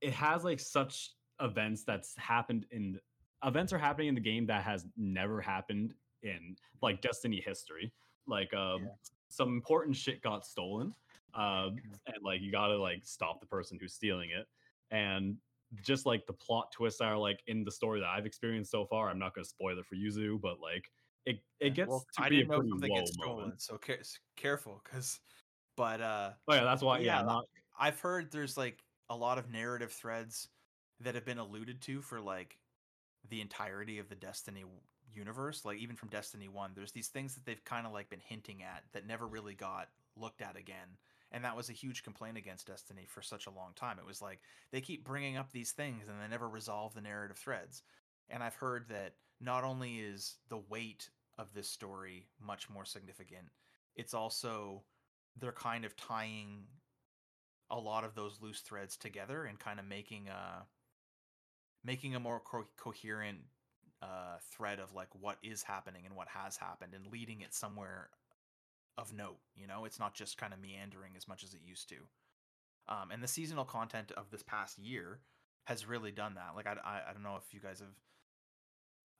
it has like such events that's happened in events are happening in the game that has never happened in like Destiny history. Like, um, Yeah. some important shit got stolen, uh, and like you gotta like stop the person who's stealing it, and just like the plot twists are like in the story that I've experienced so far. I'm not gonna spoil it for Yuzu, but like. It, it gets well, to I be a pretty something low gets stolen, moment. so care- careful, because. But uh, Oh yeah, that's why. Yeah, yeah, not I've heard there's like a lot of narrative threads that have been alluded to for like the entirety of the Destiny universe. Like even from Destiny 1, there's these things that they've kind of like been hinting at that never really got looked at again. And that was a huge complaint against Destiny for such a long time. It was like they keep bringing up these things and they never resolve the narrative threads. And I've heard that not only is the weight of this story much more significant, it's also they're kind of tying a lot of those loose threads together and kind of making a making a more co- coherent uh, thread of like what is happening and what has happened and leading it somewhere of note. You know, it's not just kind of meandering as much as it used to. Um, and the seasonal content of this past year has really done that. Like I, I, I don't know if you guys have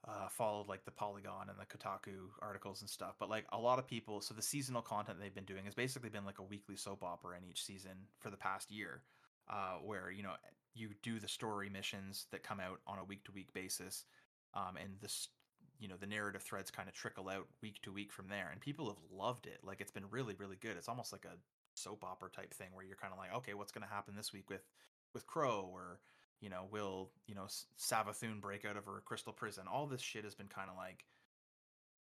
uh, followed like the Polygon and the Kotaku articles and stuff, but like a lot of people, so the seasonal content they've been doing has basically been like a weekly soap opera in each season for the past year, uh, where you know you do the story missions that come out on a week to week basis, um, and this you know the narrative threads kind of trickle out week to week from there, and people have loved it. Like it's been really really good. It's almost like a soap opera type thing where you're kind of like, okay, what's going to happen this week with with Crow or you know, will you know Savathun break out of her crystal prison? All this shit has been kind of like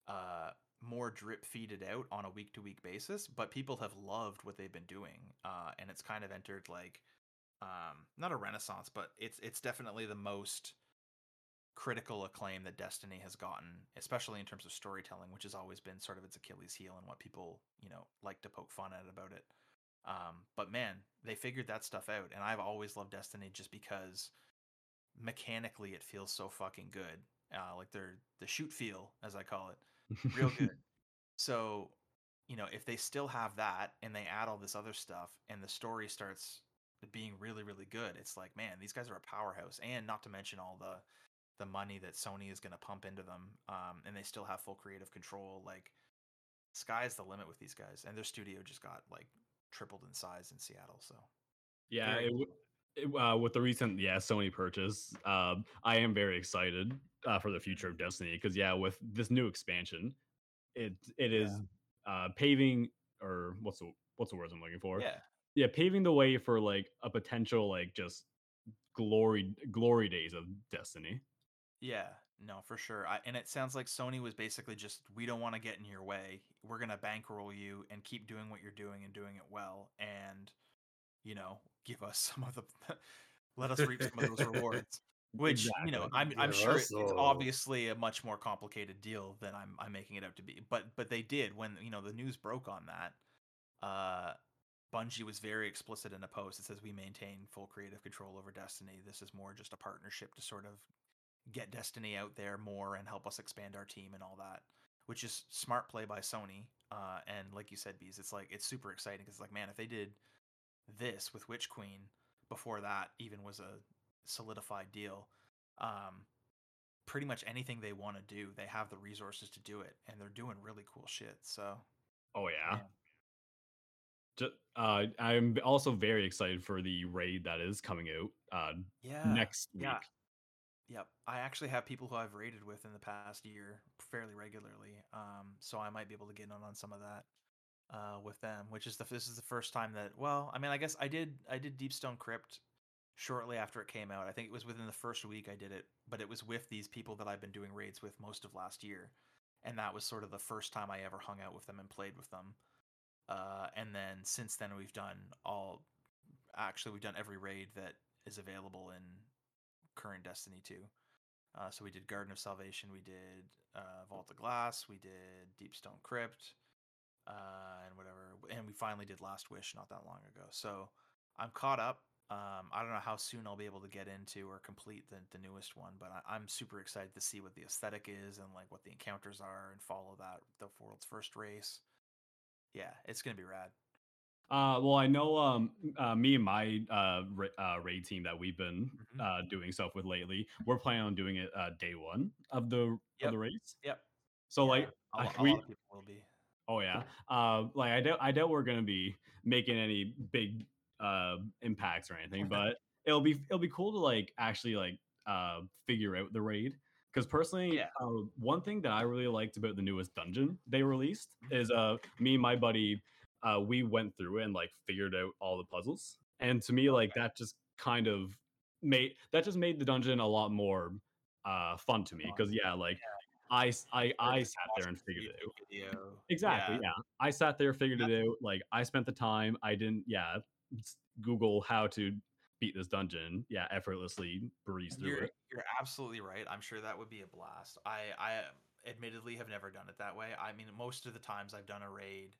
uh more drip feeded out on a week to week basis, but people have loved what they've been doing, uh, and it's kind of entered like um not a renaissance, but it's it's definitely the most critical acclaim that Destiny has gotten, especially in terms of storytelling, which has always been sort of its Achilles heel and what people, you know, like to poke fun at about it. Um, but man, they figured that stuff out, and I've always loved Destiny just because mechanically it feels so fucking good. Uh, like their the shoot feel, as I call it, real good. so, you know, if they still have that and they add all this other stuff, and the story starts being really, really good, it's like, man, these guys are a powerhouse. And not to mention all the the money that Sony is going to pump into them, um, and they still have full creative control. Like, sky's the limit with these guys, and their studio just got like tripled in size in Seattle. So, Yeah, it, it, uh, with the recent yeah Sony purchase, um, I am very excited uh, for the future of Destiny because yeah, with this new expansion, it it is Yeah. uh, paving or what's the what's the words I'm looking for? yeah, yeah, paving the way for like a potential like just glory glory days of Destiny. yeah, no, for sure. I, and it sounds like Sony was basically just, we don't want to get in your way. We're gonna bankroll you and keep doing what you're doing and doing it well, and you know, give us some of the, let us reap some of those rewards. Which you know, I'm I'm sure it- it's obviously a much more complicated deal than I'm I'm making it out to be. But but they did when you know the news broke on that. Uh, Bungie was very explicit in a post. It says we maintain full creative control over Destiny. This is more just a partnership to sort of get Destiny out there more and help us expand our team and all that, which is smart play by Sony. Uh, and like you said, bees, it's like it's super exciting because like man, if they did this with Witch Queen before that even was a solidified deal, um, pretty much anything they want to do, they have the resources to do it, and they're doing really cool shit. So Oh yeah. man, uh, I'm also very excited for the raid that is coming out uh, yeah, next week. yeah. Yep, I actually have people who I've raided with in the past year fairly regularly, um, so I might be able to get in on some of that uh, with them. Which is the this is the first time that well, I mean, I guess I did I did Deepstone Crypt shortly after it came out. I think it was within the first week I did it, but it was with these people that I've been doing raids with most of last year, and that was sort of the first time I ever hung out with them and played with them. Uh, and then since then we've done all actually we've done every raid that is available in current Destiny 2. Uh, so we did Garden of Salvation, we did uh, Vault of Glass, we did Deep Stone Crypt, uh, and whatever, and we finally did Last Wish not that long ago. So I'm caught up. Um, I don't know how soon I'll be able to get into or complete the, the newest one, but I, I'm super excited to see what the aesthetic is and like what the encounters are and follow that the world's first race. Yeah, it's gonna be rad. Uh, well, I know um, uh, me and my uh, ra- uh, raid team that we've been Mhm. uh, doing stuff with lately, we're planning on doing it uh, day one of the Yep. of the race. Yep. So Yeah, like, a, lo- I- a we lot of people will be. Oh yeah. Uh, like I doubt I doubt we're gonna be making any big uh impacts or anything, but it'll be it'll be cool to like actually like uh figure out the raid. Because personally, Yeah. uh, one thing that I really liked about the newest dungeon they released Mhm. is uh me and my buddy uh we went through and like figured out all the puzzles. And to me, like Okay. that just kind of made that just made the dungeon a lot more uh fun to me. Because yeah, like I s- I I, I sat there and figured it out. Video. Exactly. Yeah. I sat there, figured it out. Like I spent the time. I didn't. Yeah. Google how to beat this dungeon. Yeah, effortlessly breeze through You're it. you're absolutely right. I'm sure that would be a blast. I I admittedly have never done it that way. I mean, most of the times I've done a raid.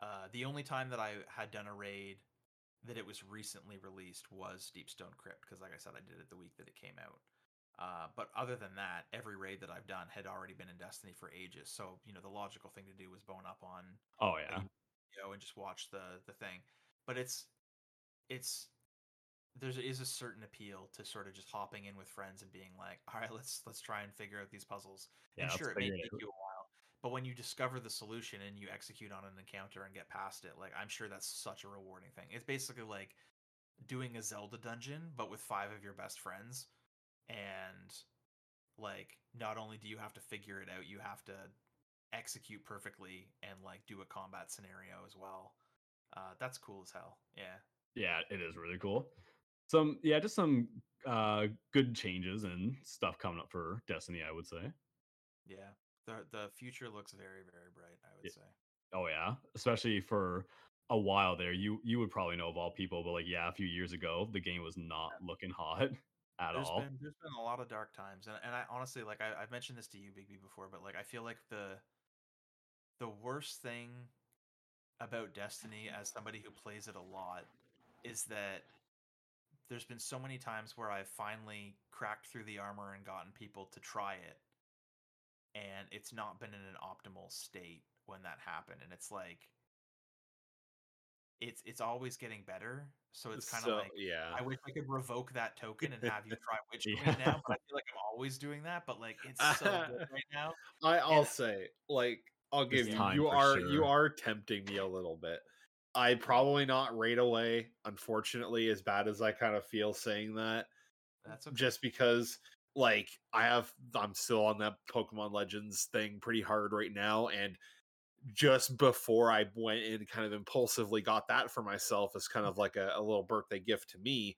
Uh, the only time that I had done a raid that it was recently released was Deepstone Crypt because, like I said, I did it the week that it came out. Uh, but other than that, every raid that I've done had already been in Destiny for ages. So you know, the logical thing to do was bone up on Oh yeah. video and just watch the the thing. But it's it's there is a certain appeal to sort of just hopping in with friends and being like, all right, let's let's try and figure out these puzzles. Yeah. and sure, it may it take out. you a while, but when you discover the solution and you execute on an encounter and get past it, like I'm sure that's such a rewarding thing. It's basically like doing a Zelda dungeon, but with five of your best friends, and like not only do you have to figure it out, you have to execute perfectly and like do a combat scenario as well. Uh, that's cool as hell. Yeah. Yeah, it is really cool. Some yeah, just some uh good changes and stuff coming up for Destiny. I would say. Yeah. The the future looks very very bright, I would Yeah. say. Oh yeah, especially for a while there. You you would probably know of all people, but like yeah, a few years ago, the game was not looking hot at There's all. been there's been a lot of dark times, and and I honestly like I, I've mentioned this to you, Big B, before, but like I feel like the the worst thing about Destiny as somebody who plays it a lot is that there's been so many times where I've finally cracked through the armor and gotten people to try it, and it's not been in an optimal state when that happened, and it's like it's it's always getting better, so it's kind of So, like yeah. I wish I could revoke that token and have you try Witch Queen Yeah. now, but I feel like I'm always doing that. But like, it's so good right now. I, I'll And- say, like, I'll give you. You for are you are tempting me a little bit. I probably not right away. Unfortunately, as bad as I kind of feel saying that, That's okay. just because like I have I'm still on that Pokemon Legends thing pretty hard right now and just before I went in kind of impulsively got that for myself as kind of like a, a little birthday gift to me.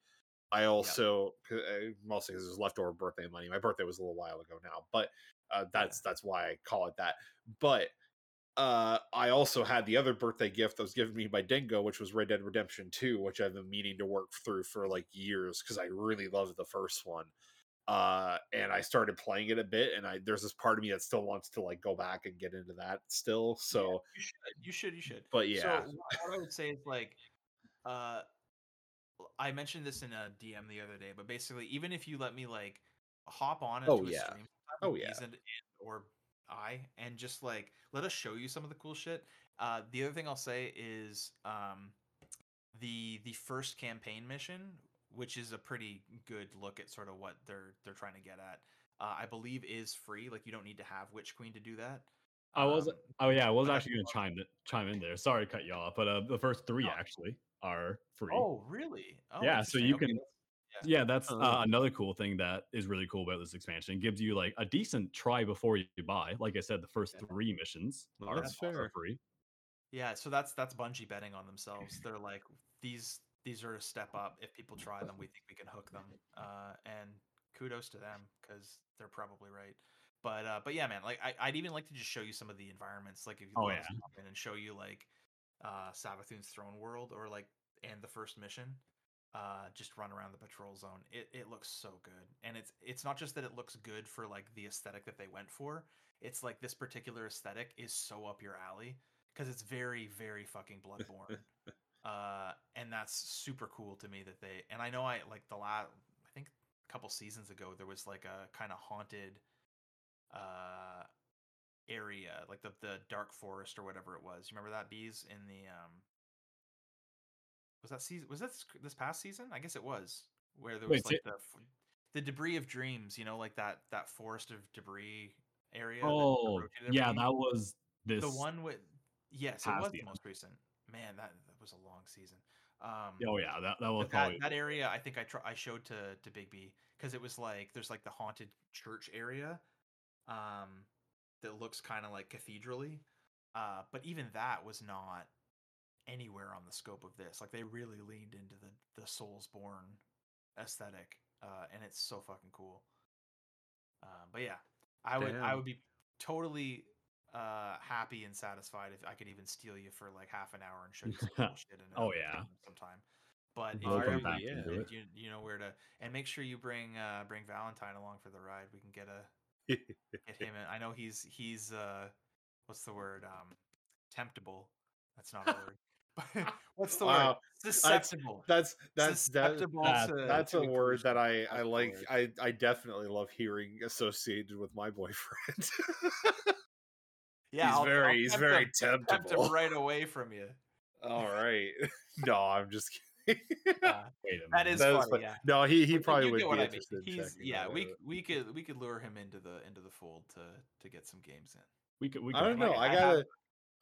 I also uh, mostly because it was leftover birthday money. My birthday was a little while ago now, but uh, that's that's why I call it that. But uh, I also had the other birthday gift that was given me by Dingo, which was Red Dead Redemption 2, which I've been meaning to work through for like years because I really loved the first one. Uh, and I started playing it a bit, and I there's this part of me that still wants to like go back and get into that still. So, you should, you should, you should. but yeah, So what, I would say is like, uh, I mentioned this in a DM the other day, but basically, even if you let me like hop on into Oh, a yeah. stream, Oh, yeah. Bees and, and- or I, and just like let us show you some of the cool shit. Uh, the other thing I'll say is um, the the first campaign mission, which is a pretty good look at sort of what they're they're trying to get at. Uh, I believe is free. Like you don't need to have Witch Queen to do that. I was Um, oh yeah, I was actually gonna chime in, chime in there. Sorry to cut you off, but uh, the first three actually are free. Oh, really? Oh, Yeah, so you Okay, can- Yeah, that's Oh. uh, another cool thing that is really cool about this expansion. It gives you like a decent try before you buy. Like I said, the first Yeah. three missions Well, are fair. free. Yeah, so that's that's Bungie betting on themselves. They're like these these are a step up. If people try them, we think we can hook them. Uh, and kudos to them because they're probably right. But uh, but yeah, man, like I, I'd even like to just show you some of the environments. Like if you Oh, yeah. and show you like uh, Savathun's throne world or like and the first mission. Uh, just run around the patrol zone. It it looks so good, and it's it's not just that it looks good for like the aesthetic that they went for. It's like this particular aesthetic is so up your alley because it's very very fucking bloodborne uh and that's super cool to me that they and i know i like the last i think a couple seasons ago there was like a kind of haunted uh area like the the dark forest or whatever it was you remember that bees in the um was that season was that this past season? I guess it was where there was Wait, like the the debris of dreams you know like that that forest of debris area that Oh, rotated yeah, that was this. the one with yes it was the most recent. Man that, that was a long season. Um Oh yeah, that that was that, that area i think i tr- i showed to to big b because it was like there's like the haunted church area um that looks kind of like cathedraly uh but even that was not anywhere on the scope of this. Like they really leaned into the the Soulsborne aesthetic uh and it's so fucking cool. Uh, but yeah i would i would be totally uh happy and satisfied if i could even steal you for like half an hour and show you some cool shit in Oh, yeah. sometime. But if Welcome you, back yeah. you, you know where to and make sure you bring uh bring valentine along for the ride. We can get a get him in. I know he's he's uh what's the word? Um temptable that's not a word but what's the Wow, word susceptible that's that's susceptible that- to, that's to a word that I. I like. I I definitely love hearing associated with my boyfriend. yeah he's I'll- I'll very he's very him- tempt temptable. him right away from you All right. no, I'm just kidding. Uh, wait a that minute. That funny, yeah. No, he he But probably would what be I mean. interested. in He's checking yeah, we out. we could we could lure him into the into the fold to to get some games in. we could we I don't know. like, I I have- gotta,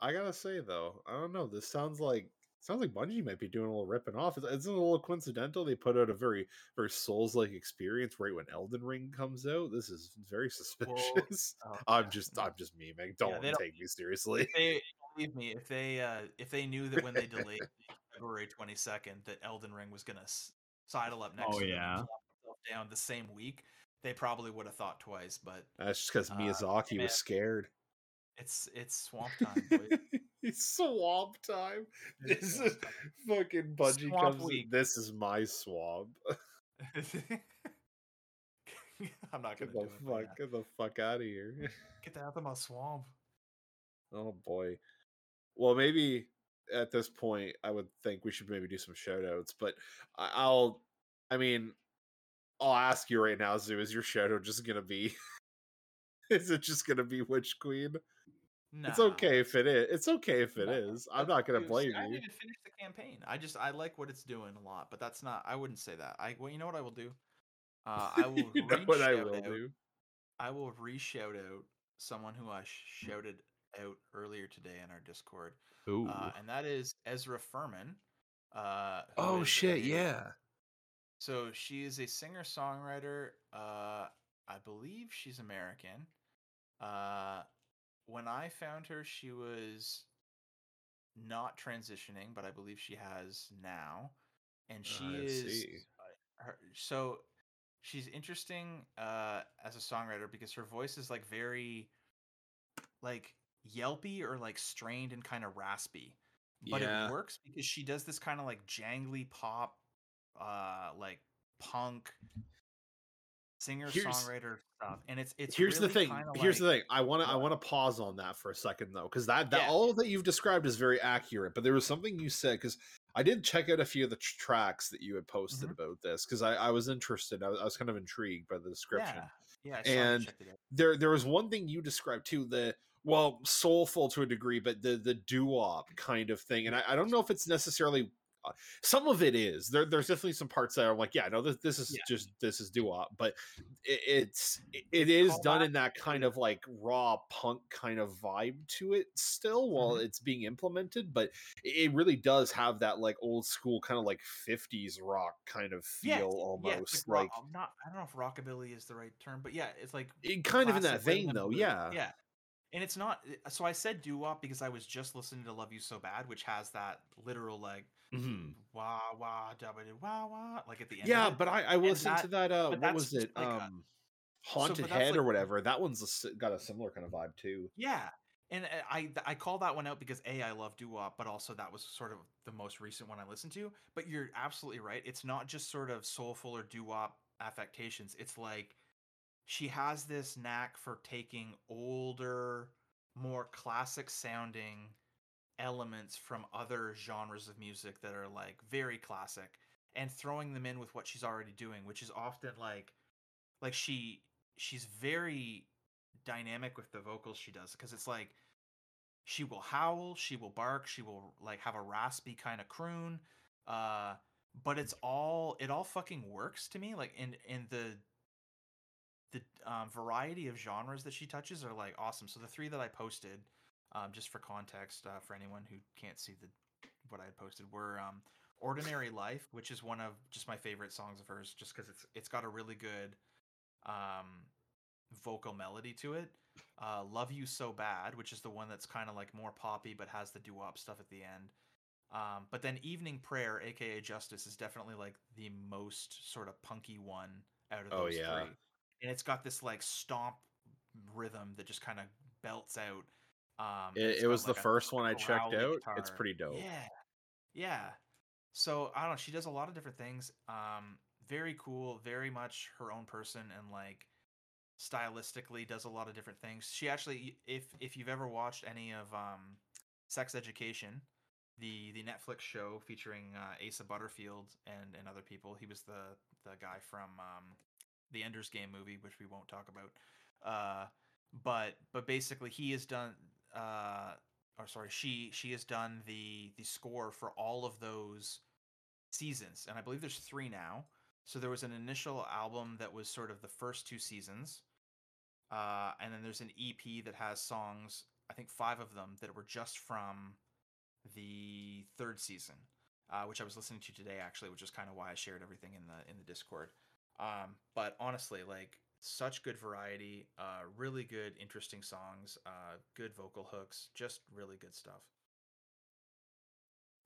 I gotta say though, I don't know. This sounds like sounds like Bungie might be doing a little ripping off. It's, it's a little coincidental. They put out a very very Souls like experience right when Elden Ring comes out. This is very suspicious. Oh, I'm yeah, just. I'm just memeing. Don't they don't- take me seriously. They believe me, if they uh if they knew that when they delayed February twenty second that Elden Ring was gonna sidle up next Oh, yeah. down the same week, they probably would have thought twice. But That's just because Uh, Miyazaki man. was scared. It's it's swamp time. It's swamp time. This is fucking Bungie Swamp comes. week. This is my swamp. I'm not gonna the do it. fuck, get the fuck out of here. Get that out of my swamp. Oh boy. Well, maybe at this point, I would think we should maybe do some shout outs, but I'll, I mean, I'll ask you right now, Zoo, is your out just gonna be, is it just gonna be Witch Queen? It's okay if it is. It's okay if it is. I'm not gonna blame I you. even finished the campaign. I just I like what it's doing a lot, but that's not. I wouldn't say that. I well, you know what I will do. Uh, I will you know what I re-shout will out- do? I will re-shout out someone who I shouted out earlier today in our Discord, Ooh. uh, and that is Ezra Furman. Uh, Oh shit! a- Yeah. So she is a singer songwriter. Uh, I believe she's American. Uh, when I found her, she was not transitioning, but I believe she has now, and she I is see. uh, her, so she's interesting uh, as a songwriter because her voice is like very like yelpy or like strained and kind of raspy but Yeah. it works because she does this kind of like jangly pop uh like punk singer songwriter stuff and it's it's here's the really thing kinda here's the like- thing i want to i want to pause on that for a second though because that, that Yeah. all that you've described is very accurate but there was something you said because i did check out a few of the tr- tracks that you had posted Mhm. about this because I, I was interested I was, I was kind of intrigued by the description yeah yeah I saw you And there there was one thing you described too the well soulful to a degree but the the doo-wop kind of thing and i, I don't know if it's necessarily uh, some of it is there there's definitely some parts that are like yeah no this, this is Yeah. just this is doo-wop but it, it's it, it is Call done back in that kind of like raw punk kind of vibe to it still while Mhm. it's being implemented but it really does have that like old school kind of like 50s rock kind of feel Yeah, yeah, almost it's like, like, rock, not I don't know if rockabilly is the right term, but yeah, it's like it, kind of in that vein though yeah Yeah. And it's not so I said doo wop because I was just listening to Love You So Bad, which has that literal like Mhm. wah wah wah wah like at the end. Yeah, but I, I listened to that. Uh, what was it? like a- um, Haunted but that's Head or whatever. That one's a got a similar kind of vibe too. yeah. And uh, I I call that one out because a I love doo wop, but also that was sort of the most recent one I listened to. But you're absolutely right. It's not just sort of soulful or doo wop affectations. It's like she has this knack for taking older, more classic sounding elements from other genres of music that are like very classic and throwing them in with what she's already doing, which is often like like she she's very dynamic with the vocals she does because it's like she will howl, she will bark, she will like have a raspy kind of croon. Uh but it's all it all fucking works to me like in in the the um, variety of genres that she touches are like awesome. So the three that I posted, um, just for context, uh, for anyone who can't see the what I had posted, were um, "Ordinary Life," which is one of just my favorite songs of hers, just because it's it's got a really good um, vocal melody to it. Uh, "Love You So Bad," which is the one that's kind of like more poppy but has the doo wop stuff at the end. Um, but then "Evening Prayer," aka "Justice," is definitely like the most sort of punky one out of Oh, those yeah. three and it's got this like stomp rhythm that just kind of belts out. Um, It, it was the like, a first one I checked out. It's pretty dope. Yeah, yeah. So I don't know. She does a lot of different things. Um, very cool. Very much her own person, and like stylistically does a lot of different things. She actually, if if you've ever watched any of um, Sex Education, the the Netflix show featuring uh, Asa Butterfield and and other people, he was the the guy from um, the Ender's Game movie, which we won't talk about. Uh, but but basically, he has done. Uh, or sorry, she she has done the the score for all of those seasons, and I believe there's three now. So there was an initial album that was sort of the first two seasons, uh, and then there's an EP that has songs. I think five of them that were just from the third season, uh, which I was listening to today actually, which is kind of why I shared everything in the in the Discord. Um, but honestly, like such good variety, uh, really good, interesting songs, uh, good vocal hooks, just really good stuff.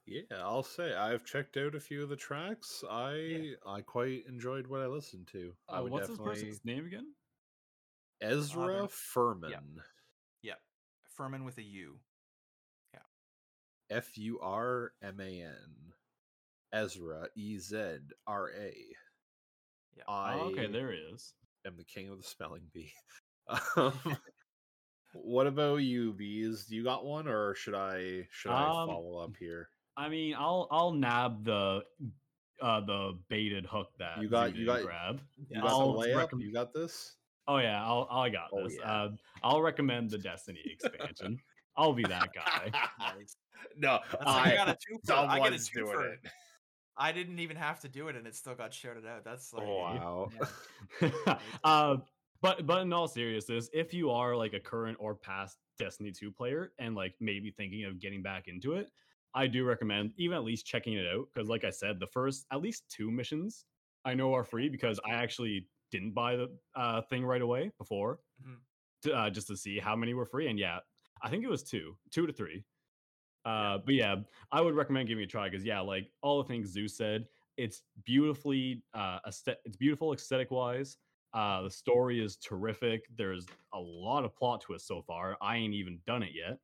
Yeah, I'll say I've checked out a few of the tracks. I I quite enjoyed what I listened to. I Uh, would what's this person's name again? Ezra they're- Furman. Yeah, Furman with a U. F U R M A N. Ezra E Z R A. Yeah. I Oh, okay, there it is. Am the king of the spelling bee. Um, what about you, bees? Do you got one, or should I should I Um, follow up here? I mean, I'll I'll nab the uh the baited hook that You got- you got- grab. You got I'll the layup. recomm- You got this. Oh yeah, I'll I got Oh, this. yeah. Uh, I'll recommend the Destiny expansion. I'll be that guy. Nice. no, I I got a two I get a two doing for it. I didn't even have to do it, and it still got shouted out. That's like, Wow. yeah. uh, but but in all seriousness, if you are like a current or past Destiny 2 player and like maybe thinking of getting back into it, I do recommend even at least checking it out because like I said, the first at least two missions I know are free because I actually didn't buy the uh, thing right away before Mhm. to, uh, just to see how many were free, and yeah, I think it was two, two to three. Uh, but yeah, I would recommend giving it a try because yeah, like all the things Zeus said, it's beautifully uh, aesthet- it's beautiful aesthetic wise. Uh, the story is terrific. There's a lot of plot twists so far. I ain't even done it yet.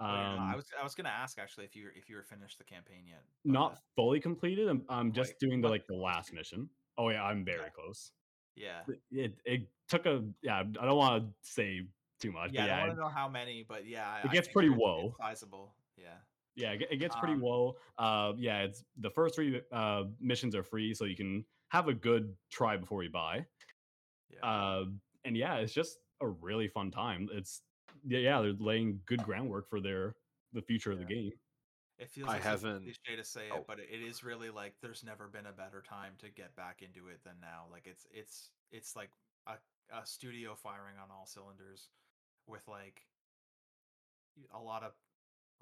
Oh, yeah, Um, I was I was gonna ask actually if you if you were finished the campaign yet. not uh, fully completed. I'm, I'm just doing the like the last mission. Oh yeah, I'm very close. yeah. It, it it took a yeah. I don't want to say too much, Yeah, but I don't it- want to know how many, but yeah, it I gets pretty woe. Sizable. Yeah. yeah, it, it gets pretty Um, low. Uh, yeah, it's the first three uh missions are free, so you can have a good try before you buy. Yeah. Uh, and yeah, it's just a really fun time. It's yeah, yeah, they're laying good groundwork for their the future of the game. It feels I like such haven't- cliche to say oh. it, but it is really like there's never been a better time to get back into it than now. Like it's it's it's like a, a studio firing on all cylinders with like a lot of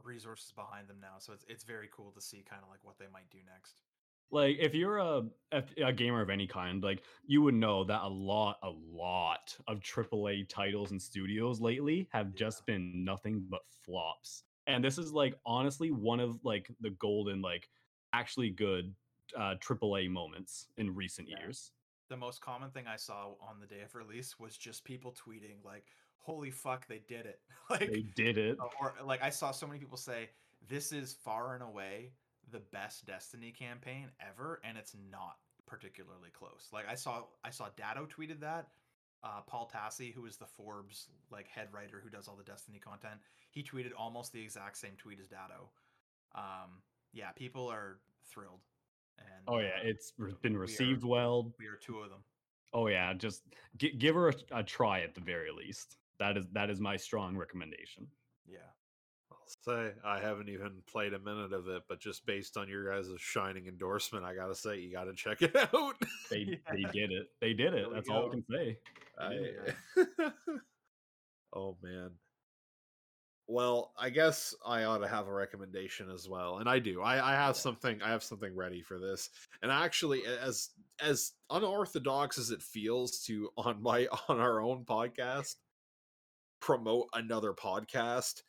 resources behind them now. So it's it's very cool to see kind of like what they might do next. like if you're a, a gamer of any kind like you would know that a lot a lot of aaa titles and studios lately have just been nothing but flops and this is like honestly one of like the golden like actually good uh aaa moments in recent Yeah. years The most common thing I saw on the day of release was just people tweeting like, "Holy fuck, they did it!" like they did it Uh, or like I saw so many people say this is far and away the best Destiny campaign ever, and it's not particularly close. Like I saw I saw Datto tweeted that. Uh, Paul Tassi, who is the Forbes like head writer who does all the Destiny content, he tweeted almost the exact same tweet as Datto. Um, yeah, people are thrilled. And oh yeah uh, it's been we are- received well we are two of them. oh yeah just gi- give her a, a try at the very least that is that is my strong recommendation Yeah. I'll say I haven't even played a minute of it, but just based on your guys' shining endorsement, I gotta say you gotta check it out. they Yeah. they did it they did it There that's all i can say I... oh man. Well, I guess I ought to have a recommendation as well, and I do. I, I have something. I have something ready for this, and actually, as as unorthodox as it feels to on my on our own podcast promote another podcast,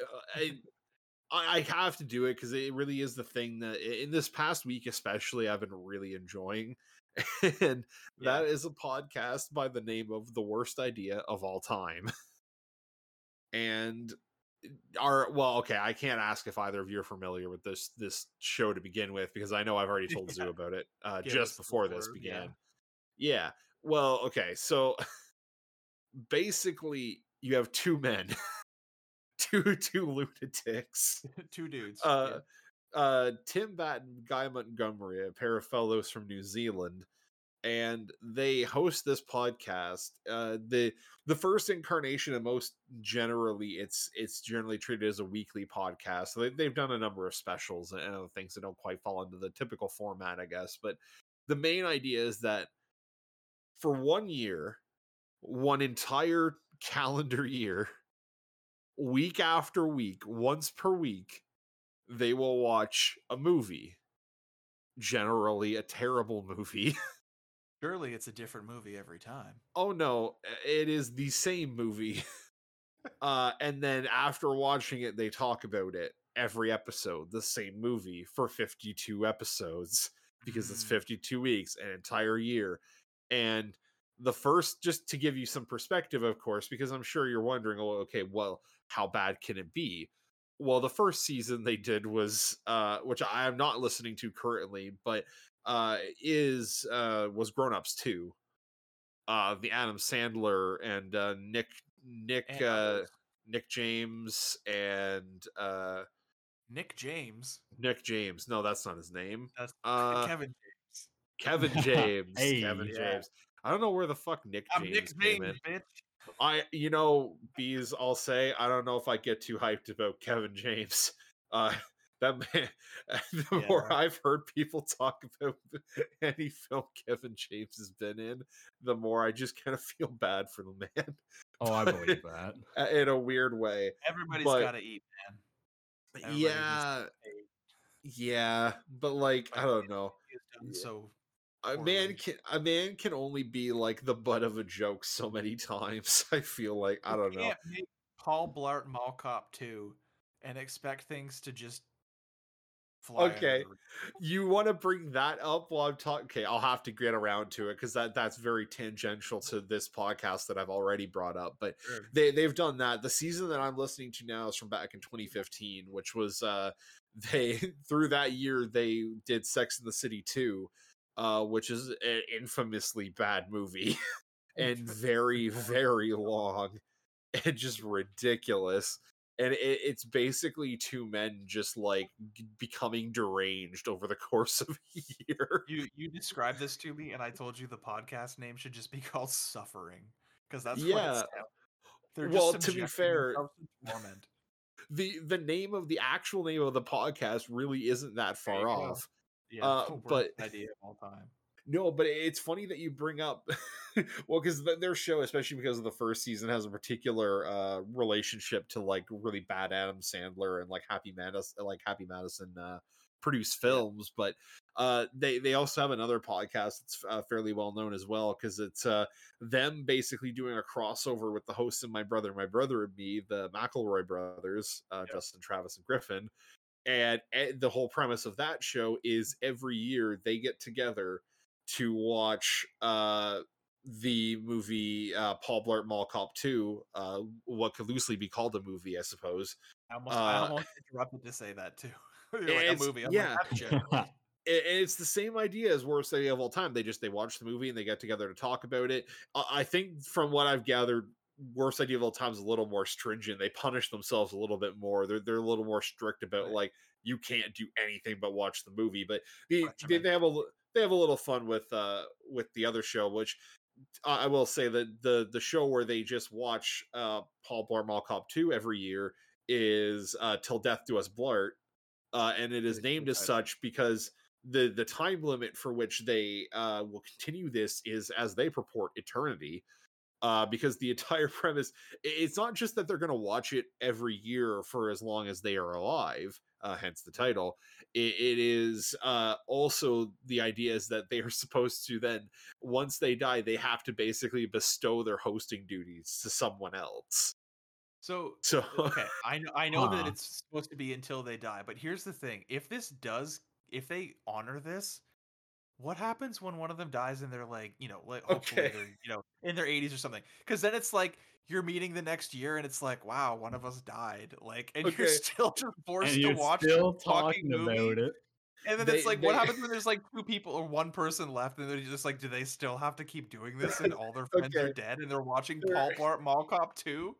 uh, I, I have to do it because it really is the thing that in this past week, especially, I've been really enjoying, and Yeah. that is a podcast by the name of The Worst Idea of All Time. and are well, okay, I can't ask if either of you are familiar with this this show to begin with because I know I've already told Zoo about it uh, just before this yeah. began. Yeah. Well, okay, so basically you have two men, two two lunatics two dudes. uh, uh, Tim Batten, Guy Montgomery, a pair of fellows from New Zealand, and they host this podcast. Uh, the the first incarnation, and most generally, it's it's generally treated as a weekly podcast. So they, they've done a number of specials and other things that don't quite fall into the typical format, I guess. But the main idea is that for one year, one entire calendar year, week after week, once per week, they will watch a movie. Generally, a terrible movie. Surely it's a different movie every time. oh no, it is the same movie. uh, and then after watching it, they talk about it every episode, the same movie for 52 episodes because it's Mm. 52 weeks, an entire year. And the first, just to give you some perspective, of course, because I'm sure you're wondering, oh, okay, well, how bad can it be? well, the first season they did was uh which I am not listening to currently, but uh is uh was Grown Ups 2. Uh the Adam Sandler and uh Nick Nick And uh. Nick James and uh Nick James. Nick James. No, that's not his name. That's Uh Kevin James. Kevin James. Hey, Kevin yeah. James. I don't know where the fuck Nick I'm James Nick came James, in. bitch. I, you know, bees. I'll say I don't know if I get too hyped about Kevin James. Uh, that man. The more I've heard people talk about any film Kevin James has been in, the more I just kind of feel bad for the man Oh, I believe that. in a weird way. Everybody's got to eat, man. Everybody yeah, yeah, but like I don't know. So A man can a man can only be like the butt of a joke so many times. I feel like I don't know. Paul Blart Mall Cop 2 and expect things to just fly. Okay. you want to bring that up while I'm talking? Okay, I'll have to get around to it because that that's very tangential to this podcast that I've already brought up. But Sure. they they've done that. The season that I'm listening to now is from back in 2015, which was uh they through that year they did Sex in the City 2, uh, which is an infamously bad movie and very very long and just ridiculous and it, it's basically two men just like becoming deranged over the course of a year You you described this to me, and I told you the podcast name should just be called Suffering because that's what Yeah. Well, to be fair- torment. the the name of the actual name of the podcast really isn't that far off Yeah, Uh, but- idea of all time. no but it's funny that you bring up well because their show especially because of the first season has a particular uh relationship to like really bad adam sandler and like happy madison like happy madison uh produced films but uh they they also have another podcast that's uh, fairly well known as well because it's uh them basically doing a crossover with the hosts of my brother my brother and me the mcelroy brothers uh Yep. justin travis and griffin and, and the whole premise of that show is every year they get together to watch uh the movie uh Paul Blart Mall Cop 2, uh what could loosely be called a movie, I suppose. I almost, I Uh, almost interrupted to say that too. Like It's- a movie. I'm yeah. like, "That shit." I- it's the same idea as worst idea of all time. They just they watch the movie and they get together to talk about it. I I think from what I've gathered, worst idea of all time is a little more stringent. They punish themselves a little bit more. They're they're a little more strict about Right. like you can't do anything but watch the movie. But the, they, they have a they have a little fun with uh with the other show, which I will say that the the show where they just watch uh Paul Blart Mall Cop 2 every year is uh Till Death Do Us Blart. Uh, and it is named as such because the the time limit for which they uh will continue this is as they purport eternity. Uh, because the entire premise it's not just that they're going to watch it every year for as long as they are alive uh, hence the title it, it is uh, also the idea is that they are supposed to then once they die they have to basically bestow their hosting duties to someone else So so okay, I know I know that it's supposed to be until they die, but here's the thing: if this does, if they honor this, what happens when one of them dies and they're like, you know, like hopefully Okay. they're you know in their 80s or something? Because then it's like you're meeting the next year and it's like, wow, one of us died, like, and you're still just forced and to watch still talking movie. about it. And then They- it's like, what happens when there's like two people or one person left, and they're just like, do they still have to keep doing this? And all their friends are dead, and they're watching There- Paul Blart Mall Cop 2?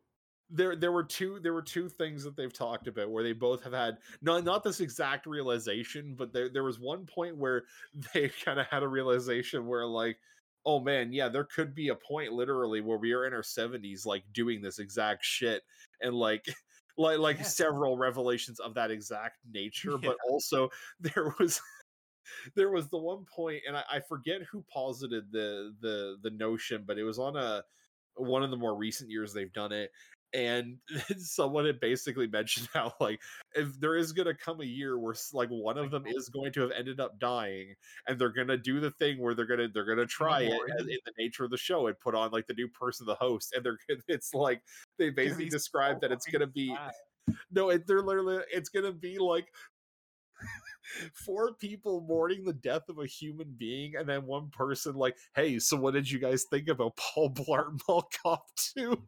there there were two there were two things that they've talked about where they both have had not not this exact realization but there there was one point where they kind of had a realization where like oh man yeah there could be a point literally where we are in our 70s like doing this exact shit and like like like Yes. several revelations of that exact nature but also there was there was the one point and I, I forget who posited the the the notion but it was on a one of the more recent years they've done it and someone had basically mentioned how like if there is going to come a year where like one of them is going to have ended up dying and they're going to do the thing where they're going to they're going to try it in the nature of the show and put on like the new person the host and they're gonna- it's like they basically be describe so that it's going to be sad. no it, they're literally it's going to be like four people mourning the death of a human being and then one person like hey so what did you guys think about paul blart mall cop 2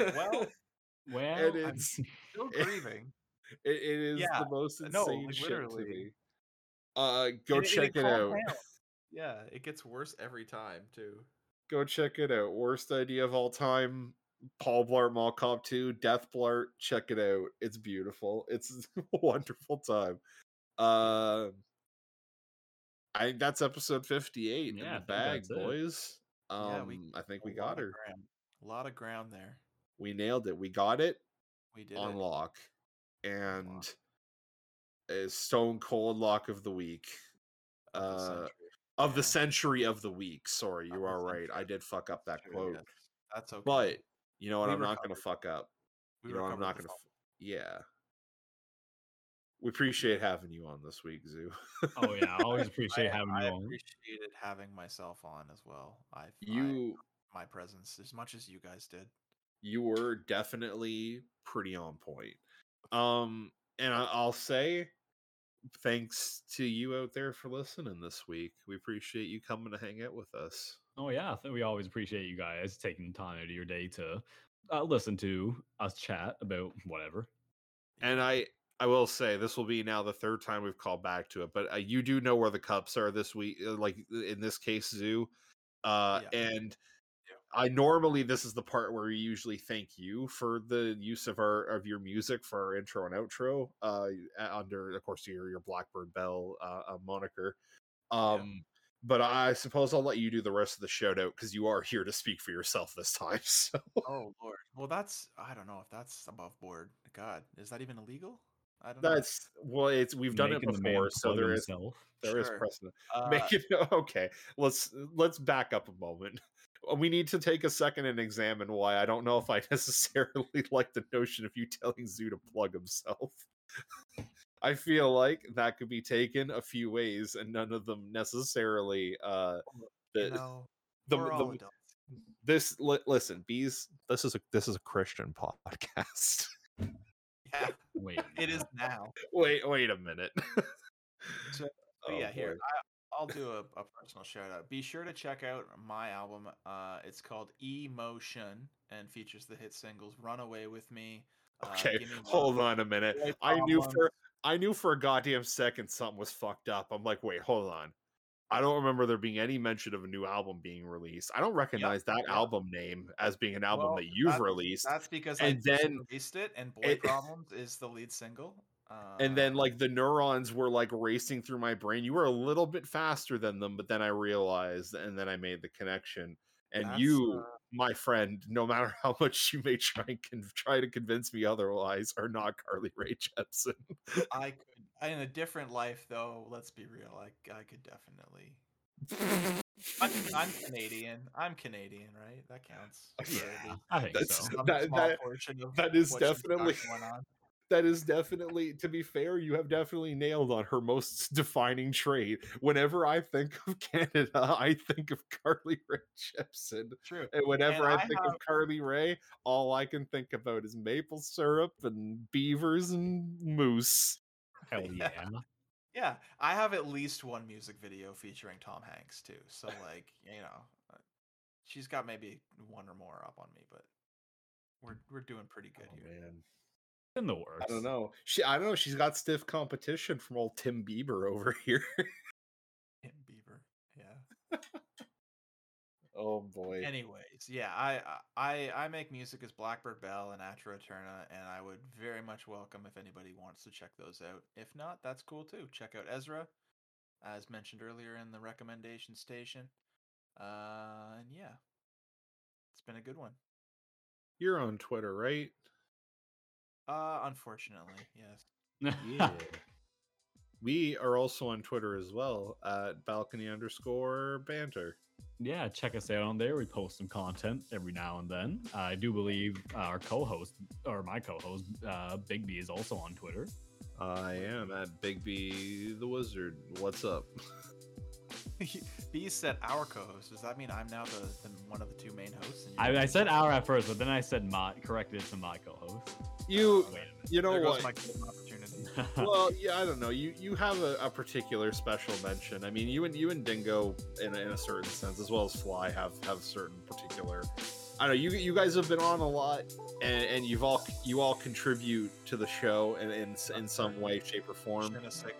Well, Well, and I'm- it's Still it- grieving. it, it is Yeah, the most insane like, shit to me. Uh, go And and check it out. compounds. Yeah, it gets worse every time too. Go check it out. Worst idea of all time. Paul Blart Mall Cop 2, Death Blart. Check it out. It's beautiful. It's a wonderful time. Uh, I think that's episode 58 Yeah, in the bag, it. boys. Um, Yeah, we- I think we got her. A lot of ground there. We nailed it. We got it We did on it. lock. And a stone cold lock of the week. of the Uh, century. of the century of the week. Sorry, you are right. I did fuck up that quote. yes. That's okay. But you know what? We I'm not going to fuck up. we you know, I'm not going to. fumble. Yeah. We appreciate having you on this week, Zoo. oh yeah, I always appreciate I, having I you on. appreciated having myself on as well. I I- You my presence as much as you guys did. you were definitely pretty on point. Um, and I, I'll say thanks to you out there for listening this week. We appreciate you coming to hang out with us. Oh yeah, I think we always appreciate you guys taking time out of your day to uh, listen to us chat about whatever. And I I will say this will be now the third time we've called back to it, but uh, you do know where the cups are this week, uh, like in this case, Zoo. Uh, Yeah. and Yeah. I normally this is the part where we usually thank you for the use of our of your music for our intro and outro. Uh, under of course your your Blackbird Bell uh, uh moniker. Um, but I suppose I'll let you do the rest of the shout out because you are here to speak for yourself this time. So Oh lord. Well, that's I don't know if that's above board. God, is that even illegal? I don't know. that's well, it's we've done it Making the before, so plug there is himself. there is Sure. precedent. Uh, Make it okay. Let's let's back up a moment. We need to take a second and examine why. I don't know if I necessarily like the notion of you telling Zoo to plug himself. I feel like that could be taken a few ways, and none of them necessarily. Uh, the, you know, the, we're the- all adults. this li- listen, bees. This is a this is a Christian podcast. Yeah, Wait, it is now. wait, wait a minute. So- Oh, But yeah, here boy. I, I'll do a, a personal shout out. Be sure to check out my album. Uh, it's called Emotion and features the hit singles "Runaway with Me." Uh, Okay, Gimme hold on a minute. Boy I knew for I knew for a goddamn second something was fucked up. I'm like, wait, hold on. I don't remember there being any mention of a new album being released. I don't recognize that yeah. album name as being an album Well, that you've that's- released. That's because and I just then- released it, and "Boy it- Problems" is the lead single. Uh, and then like the neurons were like racing through my brain. You were a little bit faster than them, but then I realized and then I made the connection. And you, uh, my friend, no matter how much you may try and con- try to convince me otherwise, are not Carly Rae Jepsen. I could in a different life, though. Let's be real. I I could definitely. I'm, I'm Canadian. I'm Canadian, right? That counts. Yeah. I think That's- so. some That- that- portion of that is what she's got definitely going on. That is definitely to be fair you have definitely nailed on her most defining trait whenever i think of canada i think of carly Rae Jepsen. True. and whenever And i I think of carly Rae all i can think about is maple syrup and beavers and moose Hell Yeah. yeah. Yeah, I have at least one music video featuring Tom Hanks too. So like, you know, uh, she's got maybe one or more up on me, but we're we're doing pretty good Oh, here. man In the works. i don't know she i don't know she's got stiff competition from old tim bieber over here Tim Bieber. Yeah. oh boy Anyways, yeah, I I I make music as Blackbird Bell and Atro Eterna, and I would very much welcome if anybody wants to check those out. If not, that's cool too. Check out Ezra, as mentioned earlier in the recommendation station. Uh, and yeah, it's been a good one. you're on twitter right Uh, unfortunately, yes. yeah we are also on twitter as well at balcony underscore banter yeah, check us out on there. We post some content every now and then. I do believe our co-host or my co-host, uh, Big B, is also on Twitter. I am at Big B the Wizard. What's up? B said our co-host. Does that mean I'm now the, the one of the two main hosts? I, I said our at first, but then I said my corrected it to my co-host. You, oh, you know there goes what? my opportunity. well, yeah, I don't know. You you have a, a particular special mention. I mean, you and you and Dingo, in a, in a certain sense, as well as Fly, have have certain particular I know you you guys have been on a lot, and, and you've all you all contribute to the show in in, in some way, shape, or form. Je ne sais.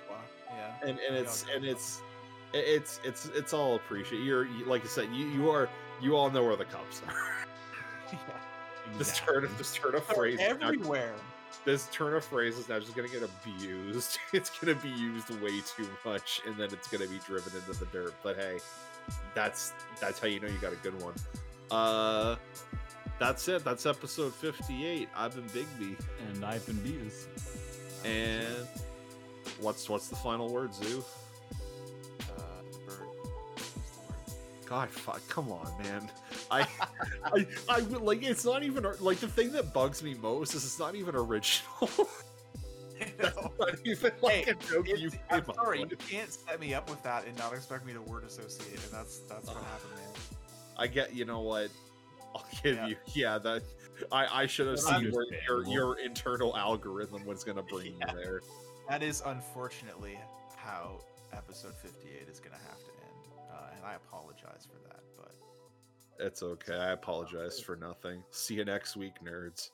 Yeah. and and it's all and get it's it's it's it's all appreciated. You're you, like I said, you you are you all know where the cups are. yeah. This Exactly. turn of this turn of phrase is now- everywhere. this turn of phrase is now just gonna get abused. It's gonna be used way too much, and then it's gonna be driven into the dirt. But hey, that's that's how you know you got a good one. Uh, that's it. That's episode fifty-eight. I've been Big B, And I've been Beavis. and what's what's the final word, Zoo? God, fuck, come on, man. I, I, I would- like. It's not even like the thing that bugs me most is it's not even original. No. not even like Hey, a joke you I'm sorry, you can't set me up with that and not expect me to word associate, and that's that's what happened, man. I get. You know what? I'll give Yeah. you. Yeah, that. I, I should have seen where your your internal algorithm was gonna bring Yeah. you there. That is unfortunately how episode 58 is have to uh, and I apologize for that. But It's okay. I apologize for nothing. See you next week, nerds.